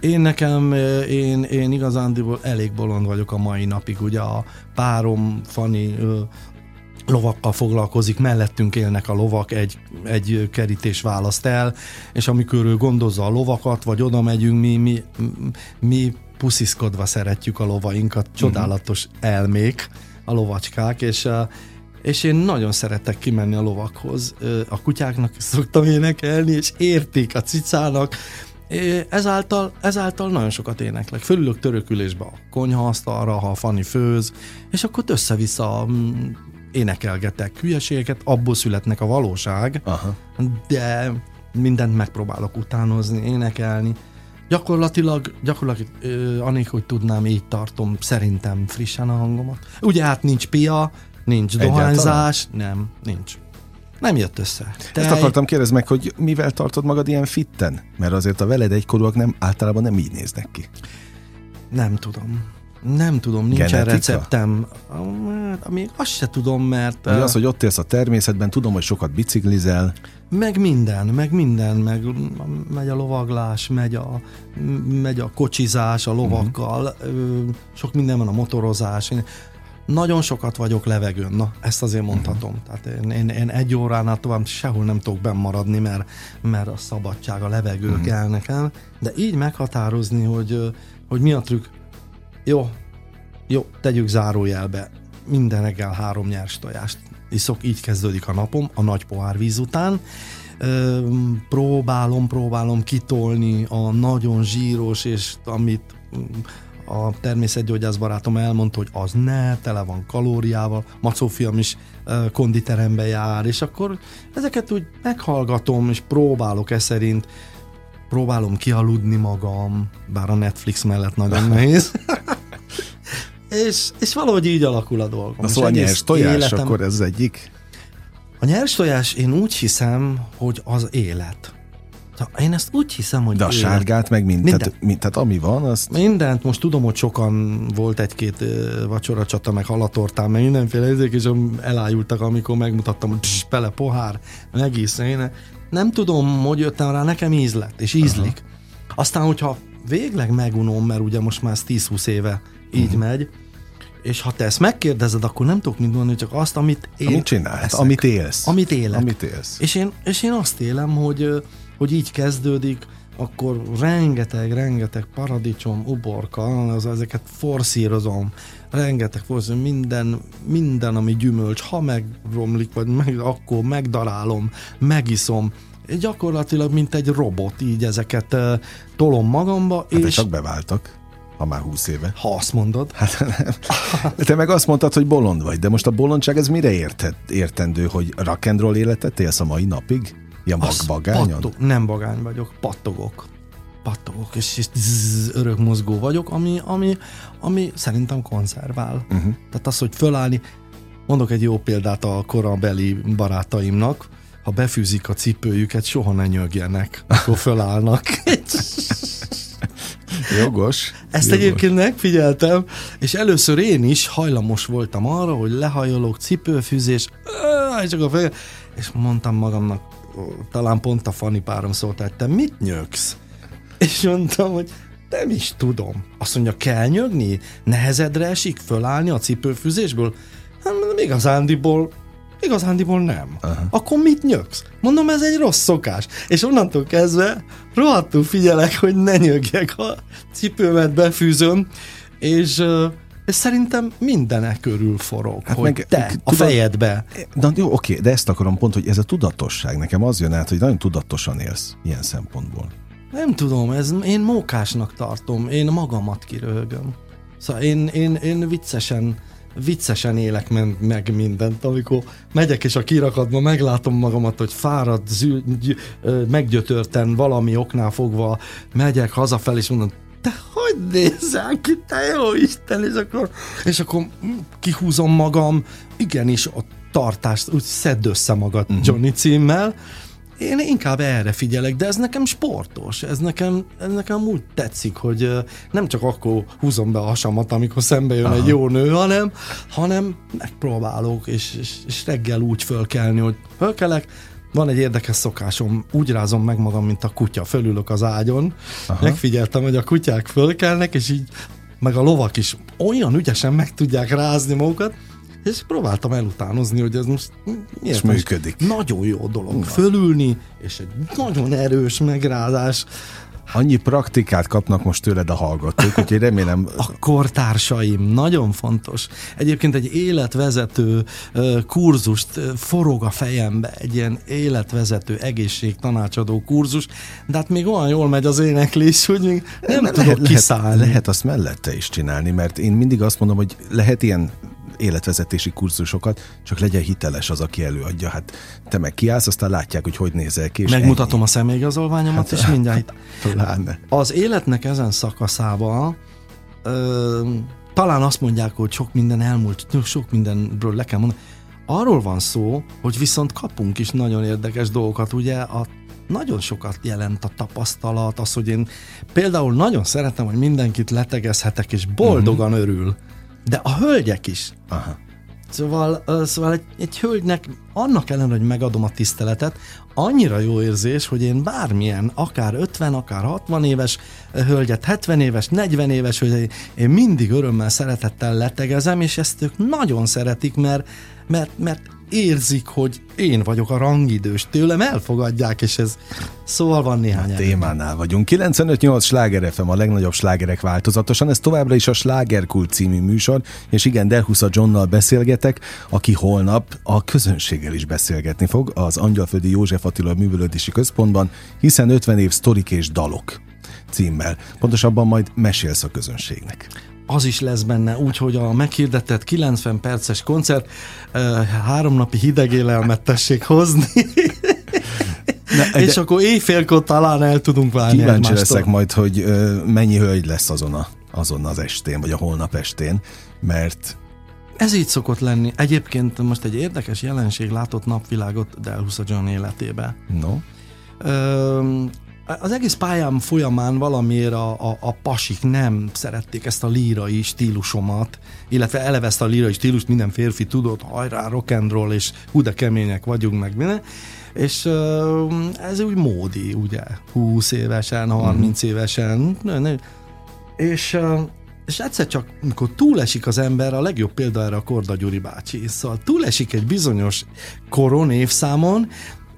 én nekem, én, én igazándiból elég bolond vagyok a mai napig, ugye a párom, Fani lovakkal foglalkozik, mellettünk élnek a lovak, egy, egy kerítés választ el, és amikor ő gondozza a lovakat, vagy oda megyünk, mi, mi, mi pusziszkodva szeretjük a lovainkat, csodálatos elmék a lovacskák, és és én nagyon szeretek kimenni a lovakhoz. A kutyáknak szoktam énekelni, és értik a cicának, ezáltal, ezáltal nagyon sokat éneklek. Fölülök törökülésbe a konyhaasztalra, ha a Fanni főz, és akkor össze-vissza mm, énekelgetek hülyeségeket, abból születnek a valóság, Aha. de mindent megpróbálok utánozni, énekelni. Gyakorlatilag, gyakorlatilag anélkül, hogy tudnám, így tartom szerintem frissen a hangomat. Ugye hát nincs pia, nincs dohányzás, Egyáltalán? nem, nincs. Nem jött össze. Te Ezt akartam kérdezni meg, hogy mivel tartod magad ilyen fitten? Mert azért a veled egykorúak nem, általában nem így néznek ki. Nem tudom. Nem tudom, nincsen Genetika? receptem. Még azt se tudom, mert... Mi az, hogy ott élsz a természetben, tudom, hogy sokat biciklizel. Meg minden, meg minden, meg megy a lovaglás, megy a, megy a kocsizás a lovakkal, uh-huh. sok minden van a motorozás. Nagyon sokat vagyok levegőn, na, ezt azért mondhatom. Uh-huh. Tehát én, én, én egy óránál tovább sehol nem tudok bennmaradni, mert, mert a szabadság, a levegő uh-huh. kell nekem. De így meghatározni, hogy, hogy mi a trükk. Jó, jó, tegyük zárójelbe. Minden reggel három nyers tojást iszok, így kezdődik a napom, a nagy pohár víz után. Ö, próbálom, próbálom kitolni a nagyon zsíros, és amit a természetgyógyász barátom elmondta, hogy az ne, tele van kalóriával, Macó fiam is konditerembe jár, és akkor ezeket úgy meghallgatom, és próbálok e szerint próbálom kialudni magam, bár a Netflix mellett nagyon (laughs) nehéz. és, és valahogy így alakul a dolgom. Na szóval a nyers tojás, életem... akkor ez egyik? A nyers tojás, én úgy hiszem, hogy az élet. Én ezt úgy hiszem, hogy... De a sárgát meg mind, minden. Tehát, mind, tehát ami van, azt... Mindent, most tudom, hogy sokan volt egy-két vacsora csata, meg halatortán, meg mindenféle ezek, és elájultak, amikor megmutattam, hogy pss, bele pohár, megisz. Én nem tudom, hogy jöttem rá, nekem íz lett, és ízlik. Aha. Aztán, hogyha végleg megunom, mert ugye most már 10-20 éve így uh-huh. megy, és ha te ezt megkérdezed, akkor nem tudok mit mondani, csak azt, amit én Amit csinálsz, amit élsz. Amit élek. Amit élsz. És én, és én azt élem, hogy hogy így kezdődik, akkor rengeteg, rengeteg paradicsom, uborka, az, ezeket forszírozom, rengeteg forszírozom, minden, minden, ami gyümölcs, ha megromlik, vagy meg, akkor megdarálom, megiszom, gyakorlatilag, mint egy robot, így ezeket uh, tolom magamba. Hát és csak beváltak ha már húsz éve. Ha azt mondod. Hát nem. Te meg azt mondtad, hogy bolond vagy, de most a bolondság ez mire érted, értendő, hogy rock and roll életet élsz a mai napig? Ja, mag, bagányon? Pattog, nem bagány vagyok, pattogok. pattogok, és, és zzz, örök mozgó vagyok, ami, ami, ami szerintem konzervál. Uh-huh. Tehát az, hogy fölállni, mondok egy jó példát a korabeli barátaimnak, ha befűzik a cipőjüket, soha ne nyögjenek, akkor (laughs) fölállnak. Jogos. Ezt jogos. egyébként megfigyeltem, és először én is hajlamos voltam arra, hogy lehajolok, cipőfűzés, és csak a fej, és mondtam magamnak, talán pont a Fanny párom szólt, hogy te mit nyögsz? És mondtam, hogy nem is tudom. Azt mondja, kell nyögni? Nehezedre esik fölállni a cipőfűzésből? Hát mondom, igazándiból Igazándiból nem. Aha. Akkor mit nyögsz? Mondom, ez egy rossz szokás. És onnantól kezdve rohadtul figyelek, hogy ne nyögjek, a cipőmet befűzöm, és és szerintem mindenek körül forog, hát hogy meg, te tudod, a fejedbe. Na jó, oké, de ezt akarom pont, hogy ez a tudatosság. Nekem az jön át, hogy nagyon tudatosan élsz ilyen szempontból. Nem tudom, ez, én mókásnak tartom, én magamat kiröhögöm. Szóval én, én, én viccesen viccesen élek meg mindent, amikor megyek és a kirakatban meglátom magamat, hogy fárad, zű, meggyötörten valami oknál fogva megyek hazafelé, és mondom, te hogy nézel ki, te jó Isten, és akkor, és akkor kihúzom magam, igenis a tartást, úgy szedd össze magad uh-huh. Johnny címmel, én inkább erre figyelek, de ez nekem sportos, ez nekem, ez nekem úgy tetszik, hogy nem csak akkor húzom be a hasamat, amikor szembe jön Aha. egy jó nő, hanem, hanem megpróbálok, és, és, és reggel úgy fölkelni, hogy fölkelek, van egy érdekes szokásom, úgy rázom meg magam, mint a kutya, fölülök az ágyon, Aha. megfigyeltem, hogy a kutyák fölkelnek, és így meg a lovak is olyan ügyesen meg tudják rázni magukat, és próbáltam elutánozni, hogy ez most miért és működik. Nagyon jó dolog Na. fölülni, és egy nagyon erős megrázás. Annyi praktikát kapnak most tőled a hallgatók, úgyhogy remélem... A kortársaim, nagyon fontos. Egyébként egy életvezető kurzust forog a fejembe, egy ilyen életvezető egészségtanácsadó kurzus, de hát még olyan jól megy az éneklés, hogy még nem, nem tudok lehet, kiszállni. Lehet, lehet azt mellette is csinálni, mert én mindig azt mondom, hogy lehet ilyen életvezetési kurzusokat, csak legyen hiteles az, aki előadja. Hát te meg kiállsz, aztán látják, hogy hogy nézel ki. Megmutatom ennyi. a személyigazolványomat, hát, és mindjárt. Pláne. Az életnek ezen szakaszában ö, talán azt mondják, hogy sok minden elmúlt, sok mindenről le kell mondani. Arról van szó, hogy viszont kapunk is nagyon érdekes dolgokat, ugye a nagyon sokat jelent a tapasztalat, az, hogy én például nagyon szeretem, hogy mindenkit letegezhetek, és boldogan uh-huh. örül de a hölgyek is. Aha. Szóval, szóval egy, egy hölgynek annak ellenére, hogy megadom a tiszteletet, annyira jó érzés, hogy én bármilyen, akár 50, akár 60 éves hölgyet, 70 éves, 40 éves, hogy én mindig örömmel, szeretettel letegezem, és ezt ők nagyon szeretik, mert, mert, mert érzik, hogy én vagyok a rangidős, tőlem elfogadják, és ez szóval van néhány. A témánál vagyunk. 95-8 sláger FM, a legnagyobb slágerek változatosan. Ez továbbra is a Slágerkult című műsor, és igen, Delhusza Johnnal beszélgetek, aki holnap a közönséggel is beszélgetni fog az Angyalföldi József Attila Művelődési Központban, hiszen 50 év sztorik és dalok címmel. Pontosabban majd mesélsz a közönségnek az is lesz benne, úgyhogy a meghirdetett 90 perces koncert három napi hideg élelmet tessék hozni. Ne, és akkor éjfélkor talán el tudunk válni Kíváncsi egymástól. leszek majd, hogy mennyi hölgy lesz azon, a, azon az estén, vagy a holnap estén, mert ez így szokott lenni. Egyébként most egy érdekes jelenség látott napvilágot Delhusa John életébe. No. Az egész pályám folyamán valamiért a, a, a pasik nem szerették ezt a lírai stílusomat, illetve eleve ezt a lírai stílust minden férfi tudott, hajrá, rock and roll, és hú de kemények vagyunk, meg minden. És ez úgy módi, ugye, 20 évesen, 30 mm. évesen, és és egyszer csak, amikor túlesik az ember, a legjobb példa erre a Korda Gyuri bácsi. Szóval túlesik egy bizonyos koron, évszámon,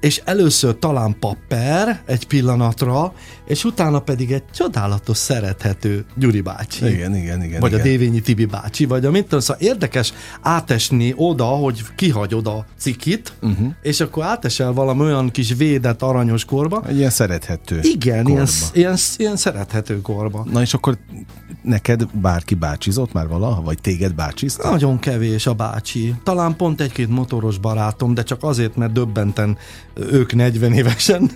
és először talán papper egy pillanatra, és utána pedig egy csodálatos, szerethető Gyuri bácsi. Igen, igen, igen. Vagy igen. a Dévényi Tibi bácsi, vagy a mit tudom, szóval érdekes átesni oda, hogy kihagyod a cikit, uh-huh. és akkor átesel valami olyan kis védett aranyos korba. Egy ilyen szerethető Igen, korba. Ilyen, ilyen, ilyen szerethető korba. Na és akkor neked bárki bácsizott már valaha, vagy téged bácsiztak? Nagyon kevés a bácsi. Talán pont egy-két motoros barátom, de csak azért, mert döbbenten ők 40 évesen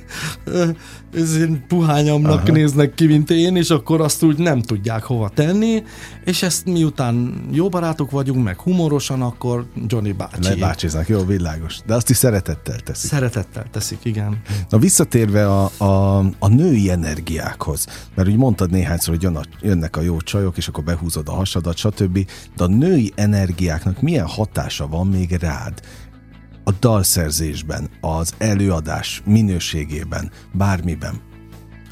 puhányamnak Aha. néznek ki, mint én, és akkor azt úgy nem tudják hova tenni, és ezt miután jó barátok vagyunk, meg humorosan, akkor Johnny bácsi. Lebácsiznak, jó, világos. De azt is szeretettel teszik. Szeretettel teszik, igen. Na visszatérve a, a, a női energiákhoz, mert úgy mondtad néhányszor, hogy jönnek a jó csajok, és akkor behúzod a hasadat, stb. De a női energiáknak milyen hatása van még rád? a dalszerzésben, az előadás minőségében, bármiben?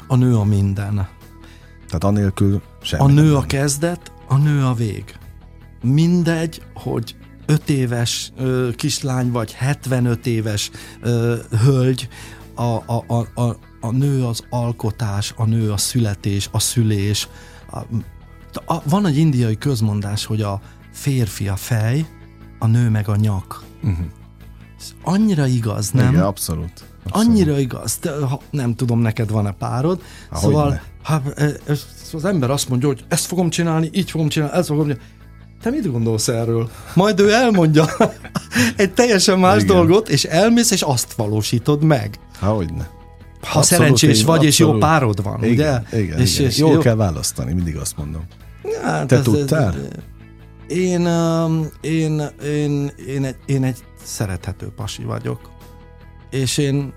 A nő a minden. Tehát anélkül semmi. A nő a kezdet, a nő a vég. Mindegy, hogy 5 éves ö, kislány vagy 75 éves ö, hölgy, a, a, a, a, a nő az alkotás, a nő a születés, a szülés. A, a, van egy indiai közmondás, hogy a férfi a fej, a nő meg a nyak. Uh-huh annyira igaz, nem? Igen, abszolút. abszolút. Annyira igaz. Te, ha, nem tudom, neked van-e párod. Há, szóval ha, e, e, az ember azt mondja, hogy ezt fogom csinálni, így fogom csinálni, ezt fogom csinálni. Te mit gondolsz erről? Majd ő elmondja (laughs) egy teljesen más Igen. dolgot, és elmész, és azt valósítod meg. Hogyne. Ha abszolút, szerencsés én, vagy, abszolút. és jó párod van, igen, ugye? Igen, és, igen. És Jól jó... kell választani, mindig azt mondom. Hát Te ez, tudtál? Ez, én, um, én, én, én, egy, én egy szerethető pasi vagyok. És én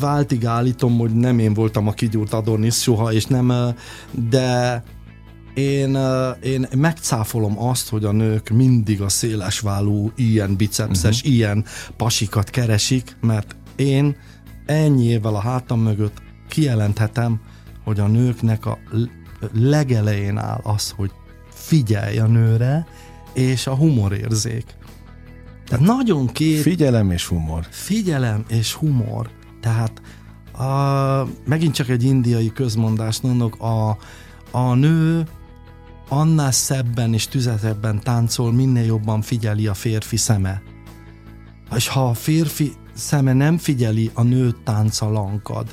váltig állítom, hogy nem én voltam a kigyúrt Adonis soha, és nem, de én, én megcáfolom azt, hogy a nők mindig a szélesválú, ilyen bicepses, uh-huh. ilyen pasikat keresik, mert én ennyi évvel a hátam mögött kijelenthetem, hogy a nőknek a legelején áll az, hogy figyelj a nőre, és a humorérzék. Tehát nagyon két... Figyelem és humor. Figyelem és humor. Tehát a, megint csak egy indiai közmondást mondok, a, a nő annál szebben és tüzetebben táncol, minél jobban figyeli a férfi szeme. És ha a férfi szeme nem figyeli, a nő tánca lankad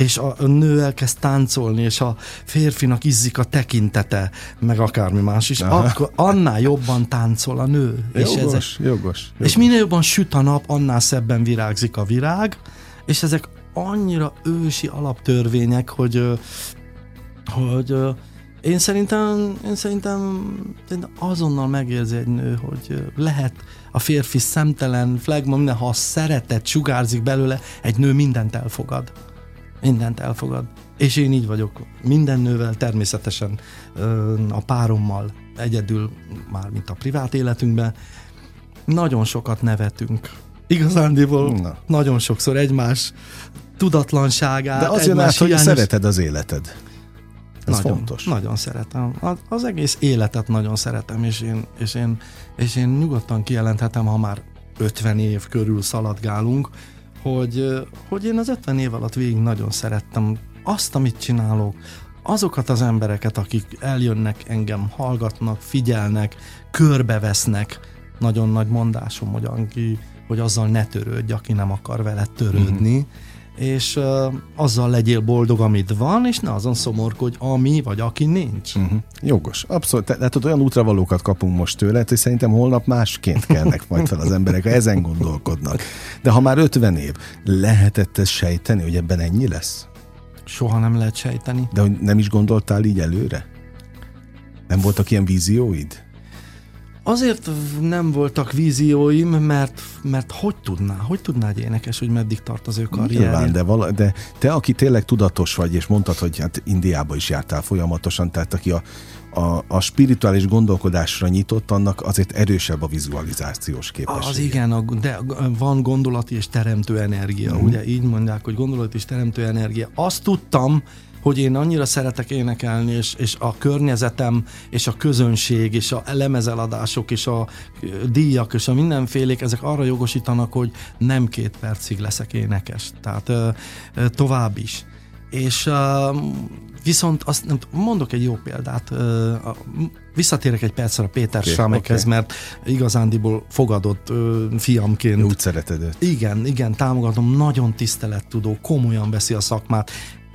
és a, nő elkezd táncolni, és a férfinak izzik a tekintete, meg akármi más is, Aha. akkor annál jobban táncol a nő. Jogos, és ezek, jogos, jogos. És minél jobban süt a nap, annál szebben virágzik a virág, és ezek annyira ősi alaptörvények, hogy hogy én szerintem, én szerintem azonnal megérzi egy nő, hogy lehet a férfi szemtelen flagma, minden, ha a szeretet sugárzik belőle, egy nő mindent elfogad mindent elfogad. És én így vagyok. Minden nővel természetesen a párommal egyedül, már mint a privát életünkben, nagyon sokat nevetünk. Igazándiból Na. nagyon sokszor egymás tudatlanságát. De az jön át, hogy szereted az életed. Ez nagyon, fontos. Nagyon szeretem. Az, az egész életet nagyon szeretem, és én, és, én, és én nyugodtan kijelenthetem, ha már 50 év körül szaladgálunk, hogy, hogy én az 50 év alatt végig nagyon szerettem azt, amit csinálok, azokat az embereket, akik eljönnek engem, hallgatnak, figyelnek, körbevesznek, nagyon nagy mondásom, hogy, aki, hogy azzal ne törődj, aki nem akar vele törődni, mm-hmm és uh, azzal legyél boldog, amit van, és ne azon szomorkodj, ami vagy aki nincs. Uh-huh. Jogos, abszolút. Tehát olyan útravalókat kapunk most tőle, hogy szerintem holnap másként kelnek majd fel az emberek, ha ezen gondolkodnak. De ha már 50 év, lehetett ez sejteni, hogy ebben ennyi lesz? Soha nem lehet sejteni. De hogy nem is gondoltál így előre? Nem voltak ilyen vízióid? Azért nem voltak vízióim, mert, mert hogy tudná, hogy tudná egy énekes, hogy meddig tart az ő karrierje? Nyilván, de, vala, de te, aki tényleg tudatos vagy, és mondtad, hogy hát Indiába is jártál folyamatosan, tehát aki a, a, a spirituális gondolkodásra nyitott, annak azért erősebb a vizualizációs képesség. Az igen, de van gondolati és teremtő energia, mm. ugye így mondják, hogy gondolati és teremtő energia. Azt tudtam, hogy én annyira szeretek énekelni, és, és a környezetem, és a közönség, és a lemezeladások, és a díjak, és a mindenfélék, ezek arra jogosítanak, hogy nem két percig leszek énekes. Tehát ö, ö, tovább is. És ö, viszont azt nem mondok egy jó példát, ö, visszatérek egy percre a Péter okay, Sámekhez, okay. mert igazándiból fogadott ö, fiamként. Úgy szereted őt. Igen, igen, támogatom, nagyon tisztelettudó, komolyan veszi a szakmát,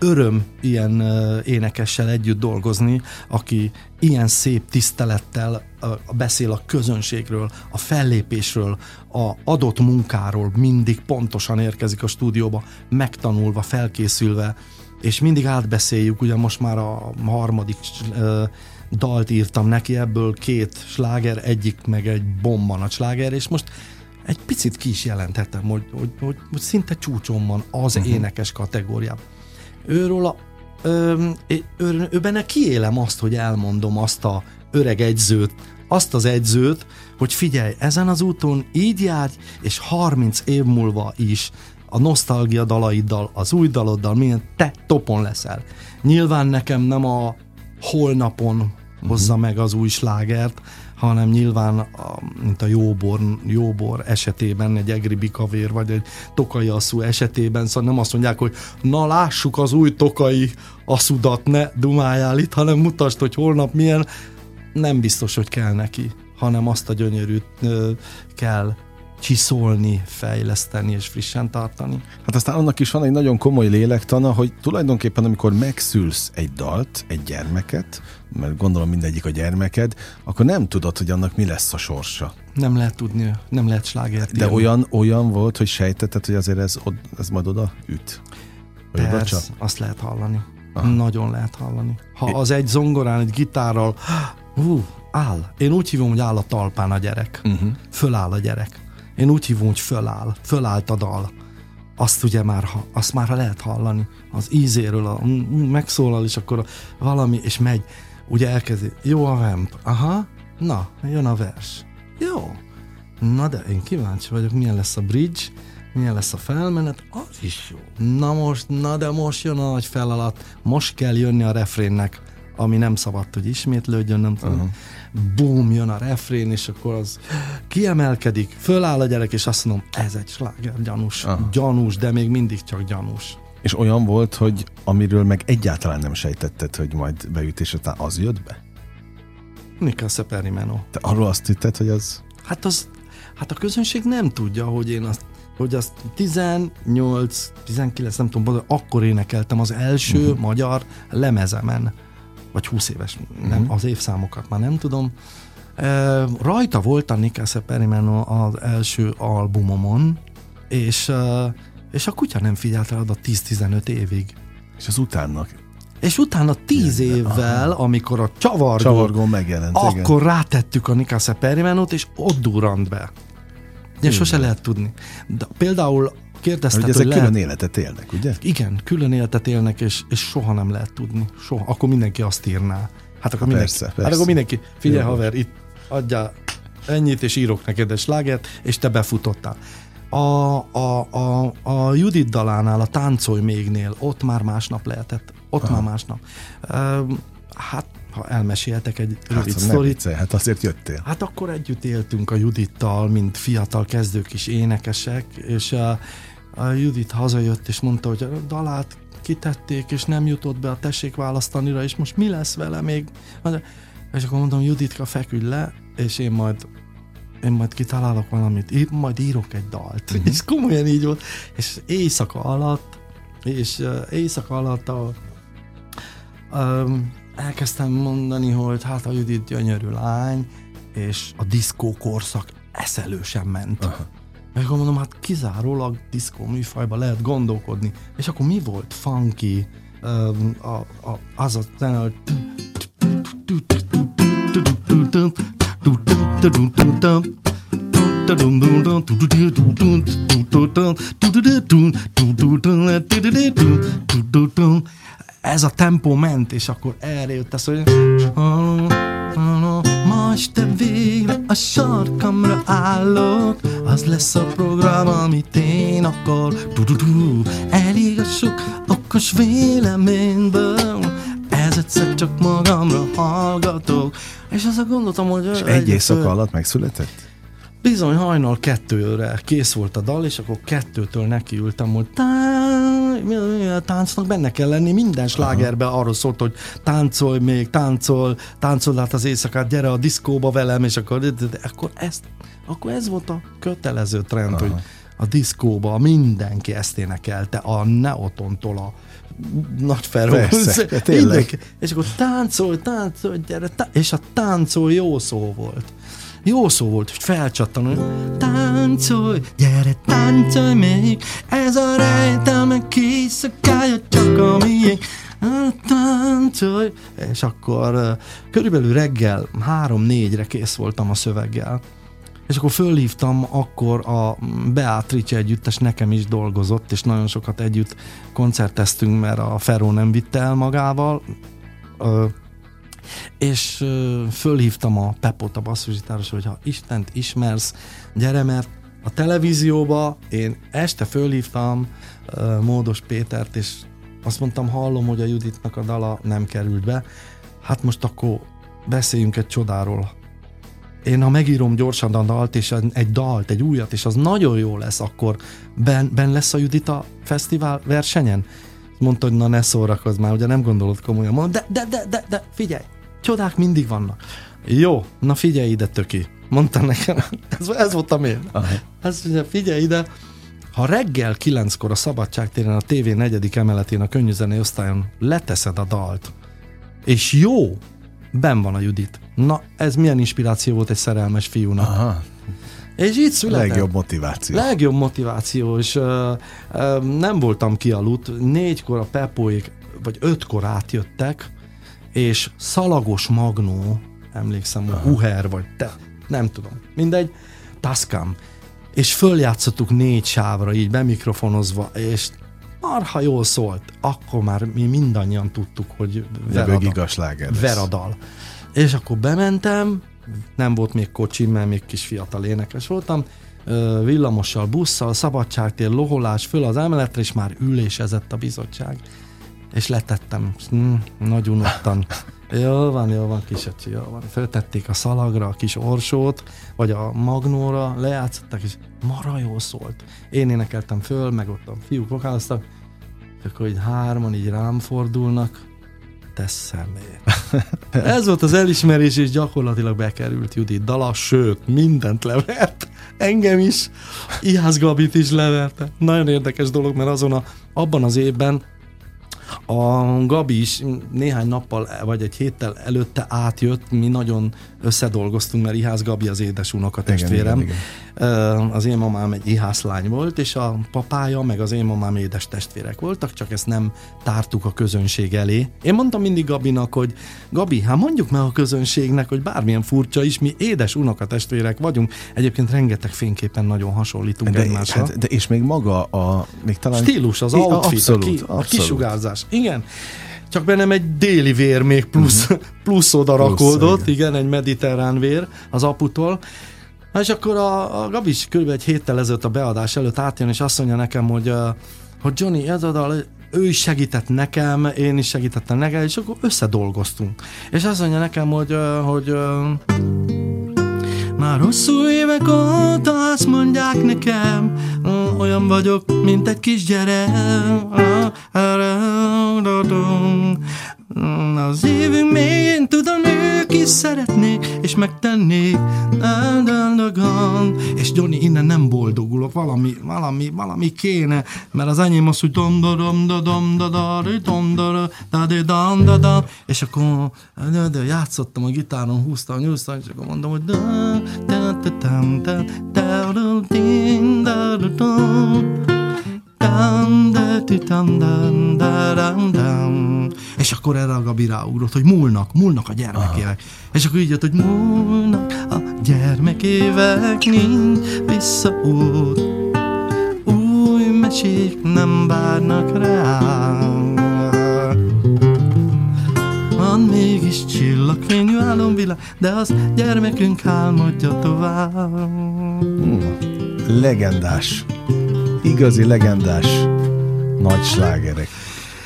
öröm ilyen énekessel együtt dolgozni, aki ilyen szép tisztelettel beszél a közönségről, a fellépésről, a adott munkáról, mindig pontosan érkezik a stúdióba, megtanulva, felkészülve, és mindig átbeszéljük, ugye most már a harmadik dalt írtam neki, ebből két sláger, egyik meg egy bomba nagy sláger, és most egy picit ki is jelentettem, hogy, hogy, hogy, hogy szinte csúcson van az uh-huh. énekes kategóriában. Őről a, ö, ő, ő benne kiélem azt, hogy elmondom azt a öreg egyzőt, azt az egyzőt, hogy figyelj, ezen az úton így járj, és 30 év múlva is a nosztalgia dalaiddal, az új daloddal, milyen te topon leszel. Nyilván nekem nem a holnapon hozza uh-huh. meg az új slágert, hanem nyilván, a, mint a jóbor, jóbor esetében, egy egri bikavér, vagy egy tokai asszú esetében, szóval nem azt mondják, hogy na lássuk az új tokai asszudat, ne dumáljál itt, hanem mutasd, hogy holnap milyen, nem biztos, hogy kell neki, hanem azt a gyönyörűt ö, kell csiszolni, fejleszteni és frissen tartani. Hát aztán annak is van egy nagyon komoly lélektana, hogy tulajdonképpen amikor megszülsz egy dalt, egy gyermeket, mert gondolom mindegyik a gyermeked, akkor nem tudod, hogy annak mi lesz a sorsa. Nem lehet tudni, nem lehet slágert De olyan, olyan volt, hogy sejtetted, hogy azért ez, ez majd oda üt? Persze, oda csak? azt lehet hallani. Aha. Nagyon lehet hallani. Ha az egy zongorán, egy gitárral, hú, áll. Én úgy hívom, hogy áll a talpán a gyerek. Uh-huh. Föláll a gyerek. Én úgy hívom, hogy föláll, fölállt a dal. Azt ugye már, azt már lehet hallani. Az ízéről a, megszólal, és akkor valami, és megy. Ugye elkezdi, jó a vamp, aha, na, jön a vers. Jó. Na de én kíváncsi vagyok, milyen lesz a bridge, milyen lesz a felmenet, az is jó. Na most, na de most jön a nagy feladat, most kell jönni a refrénnek, ami nem szabad, hogy ismétlődjön, nem tudom. Uh-huh bum, jön a refrén, és akkor az kiemelkedik, föláll a gyerek, és azt mondom, ez egy sláger, gyanús, Aha. gyanús, de még mindig csak gyanús. És olyan volt, hogy amiről meg egyáltalán nem sejtetted, hogy majd beütés után az jött be? Nika Szeperimeno. Te arról azt hitted, hogy az... Hát az, hát a közönség nem tudja, hogy én azt hogy azt 18, 19, nem tudom, akkor énekeltem az első uh-huh. magyar lemezemen vagy 20 éves, nem, uh-huh. az évszámokat már nem tudom. E, rajta volt a Nika Perimeno az első albumomon, és, e, és a kutya nem figyelt rá a 10-15 évig. És az utána és utána tíz igen, évvel, aha. amikor a csavargó, csavargó megjelent, akkor igen. rátettük a Nika Perimenót, és ott durrant be. Ugye sose lehet tudni. De például kérdezted, hogy ezek hogy lehet... külön életet élnek, ugye? Igen, külön életet élnek, és, és soha nem lehet tudni. Soha. Akkor mindenki azt írná. Hát akkor mindenki, persze, persze. Hát akkor mindenki figyelj Jó. haver, itt adja ennyit, és írok neked egy slágert, és te befutottál. A, a, a, a Judit dalánál, a Táncolj mégnél, ott már másnap lehetett. Ott Aha. már másnap. Uh, hát ha elmeséltek egy hát, rövid sztorit. Hát azért jöttél. Hát akkor együtt éltünk a Judittal, mint fiatal kezdők is énekesek, és a, a Judit hazajött, és mondta, hogy a dalát kitették, és nem jutott be a tessék választanira, és most mi lesz vele még? És akkor mondom, Juditka, feküdj le, és én majd én majd kitalálok valamit, én majd írok egy dalt. Uh-huh. És komolyan így volt. És éjszaka alatt, és uh, éjszaka alatt a, um, elkezdtem mondani, hogy hát a Judit gyönyörű lány, és a diszkó korszak eszelősen ment. Uh-huh. És akkor mondom, hát kizárólag diszkó műfajban lehet gondolkodni. És akkor mi volt funky, um, a, a, az a zene, ez a tempó ment, és akkor erre jött ez, hogy ma este végre a sarkamra állok, az lesz a program, amit én akar. Elég a sok okos véleményből, ez egyszer csak magamra hallgatok. És azt gondoltam, hogy... És egy éjszaka alatt megszületett? Bizony hajnal kettőre kész volt a dal, és akkor kettőtől nekiültem, hogy táncnak benne kell lenni, minden slágerben arról szólt, hogy táncolj még, táncol, táncol át az éjszakát, gyere a diszkóba velem, és akkor, de, de, akkor, ezt, akkor ez volt a kötelező trend, Aha. hogy a diszkóba mindenki ezt énekelte, a Neotontól a nagy tényleg. És akkor táncolj, táncolj, gyere, tá- és a táncol jó szó volt. Jó szó volt, hogy felcsattan, hogy táncolj, gyere, táncolj még, ez a rejtelme kiszakája csak a miénk. Táncolj! És akkor körülbelül reggel három-négyre kész voltam a szöveggel. És akkor fölhívtam, akkor a Beatrice együttes nekem is dolgozott, és nagyon sokat együtt koncerteztünk, mert a Ferro nem vitte el magával. Ö, és ö, fölhívtam a Pepot, a basszusgitáros, hogy ha Istent ismersz, gyere, mert a televízióba én este fölhívtam ö, Módos Pétert, és azt mondtam, hallom, hogy a Juditnak a dala nem került be. Hát most akkor beszéljünk egy csodáról. Én ha megírom gyorsan a dalt, és egy dalt, egy újat, és az nagyon jó lesz, akkor ben, ben lesz a Judita fesztivál versenyen? Mondta, hogy na ne szórakozz már, ugye nem gondolod komolyan. Mondom, de, de, de, de, de, figyelj, csodák mindig vannak. Jó, na figyelj ide, töki. Mondta nekem, ez, ez voltam én. Azt mondja, figyelj ide, ha reggel kilenckor a Szabadságtéren a TV negyedik emeletén a könnyűzenei osztályon leteszed a dalt, és jó, ben van a Judit. Na, ez milyen inspiráció volt egy szerelmes fiúnak. Aha. És így született. Legjobb motiváció. Legjobb motiváció, és uh, uh, nem voltam kialudt. Négykor a Pepóék, vagy ötkor átjöttek, és szalagos magnó, emlékszem, hogy Uher, vagy te, nem tudom, mindegy, Tascam. És följátszottuk négy sávra, így bemikrofonozva, és marha jól szólt. Akkor már mi mindannyian tudtuk, hogy lesz. Veradal. És akkor bementem, nem volt még kocsim, mert még kis fiatal énekes voltam, villamossal, busszal, szabadságtér, loholás, föl az emeletre, és már ülésezett a bizottság. És letettem, hm, nagy unottan. (laughs) Jó van, jó van, kisöcsi, jó van. Föltették a szalagra a kis orsót, vagy a magnóra, lejátszották, és mara jól szólt. Én énekeltem föl, meg ott a fiúk vokáloztak, és akkor így hárman így rám fordulnak, te szemét. (laughs) Ez volt az elismerés, és gyakorlatilag bekerült Judit dala, sőt, mindent levert. Engem is, Ihász Gabit is leverte. Nagyon érdekes dolog, mert azon a, abban az évben a Gabi is néhány nappal, vagy egy héttel előtte átjött, mi nagyon összedolgoztunk, mert Ihász Gabi az édes unoka testvérem. igen, Az én mamám egy Ihász lány volt, és a papája, meg az én mamám édes testvérek voltak, csak ezt nem tártuk a közönség elé. Én mondtam mindig Gabinak, hogy Gabi, hát mondjuk meg a közönségnek, hogy bármilyen furcsa is, mi édes unoka testvérek vagyunk. Egyébként rengeteg fényképen nagyon hasonlítunk De, egymásra. hát, de és még maga a... Még talán... Stílus, az outfit, abszolút, a, ki, a abszolút. Kisugárzás. Igen. Csak bennem egy déli vér még plusz, (laughs) plusz oda rakódott, igen. igen, egy mediterrán vér az aputól. Na és akkor a, a Gabi is kb. egy héttel ezelőtt a beadás előtt átjön, és azt mondja nekem, hogy, hogy Johnny, ez a dal, ő is segített nekem, én is segítettem nekem, és akkor összedolgoztunk. És azt mondja nekem, hogy, hogy uh, már hosszú évek óta azt mondják nekem, olyan vagyok, mint egy kisgyerek. Mm, Az évünk még tudom, ők is szeretnék, és megtennék. Daldagan. És Johnny, innen nem boldogulok, valami, valami, valami kéne, mert az enyém az, hogy dom da dom da dom da dom da dom da és akkor de, játszottam a gitáron, húztam, nyúztam, és akkor mondom, hogy da da da da da da da da da da, da. És akkor erre a Gabi ráugrott, hogy múlnak, múlnak a gyermekévek. És akkor így jött, hogy múlnak a gyermekévek, nincs visszaút. Új mesék nem várnak rám. Van mégis csillagfényű álomvilág, de az gyermekünk álmodja tovább. Legendás. Igazi legendás nagy slágerek.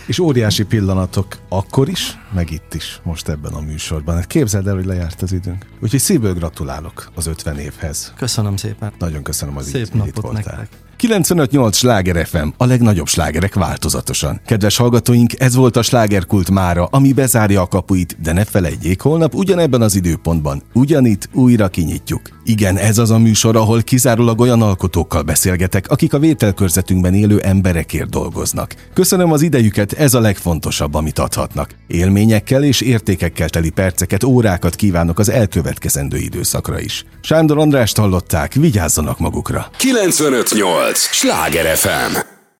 És óriási pillanatok akkor is, meg itt is, most ebben a műsorban. Hát képzeld el, hogy lejárt az időnk. Úgyhogy szívből gratulálok az 50 évhez. Köszönöm szépen. Nagyon köszönöm, hogy Szép itt, hogy itt napot voltál. nektek. 95.8 Sláger FM, a legnagyobb slágerek változatosan. Kedves hallgatóink, ez volt a slágerkult mára, ami bezárja a kapuit, de ne felejtjék, holnap ugyanebben az időpontban, ugyanitt újra kinyitjuk. Igen, ez az a műsor, ahol kizárólag olyan alkotókkal beszélgetek, akik a vételkörzetünkben élő emberekért dolgoznak. Köszönöm az idejüket, ez a legfontosabb, amit adhatnak. Élményekkel és értékekkel teli perceket, órákat kívánok az elkövetkezendő időszakra is. Sándor Andrást hallották, vigyázzanak magukra. 958! Sláger FM!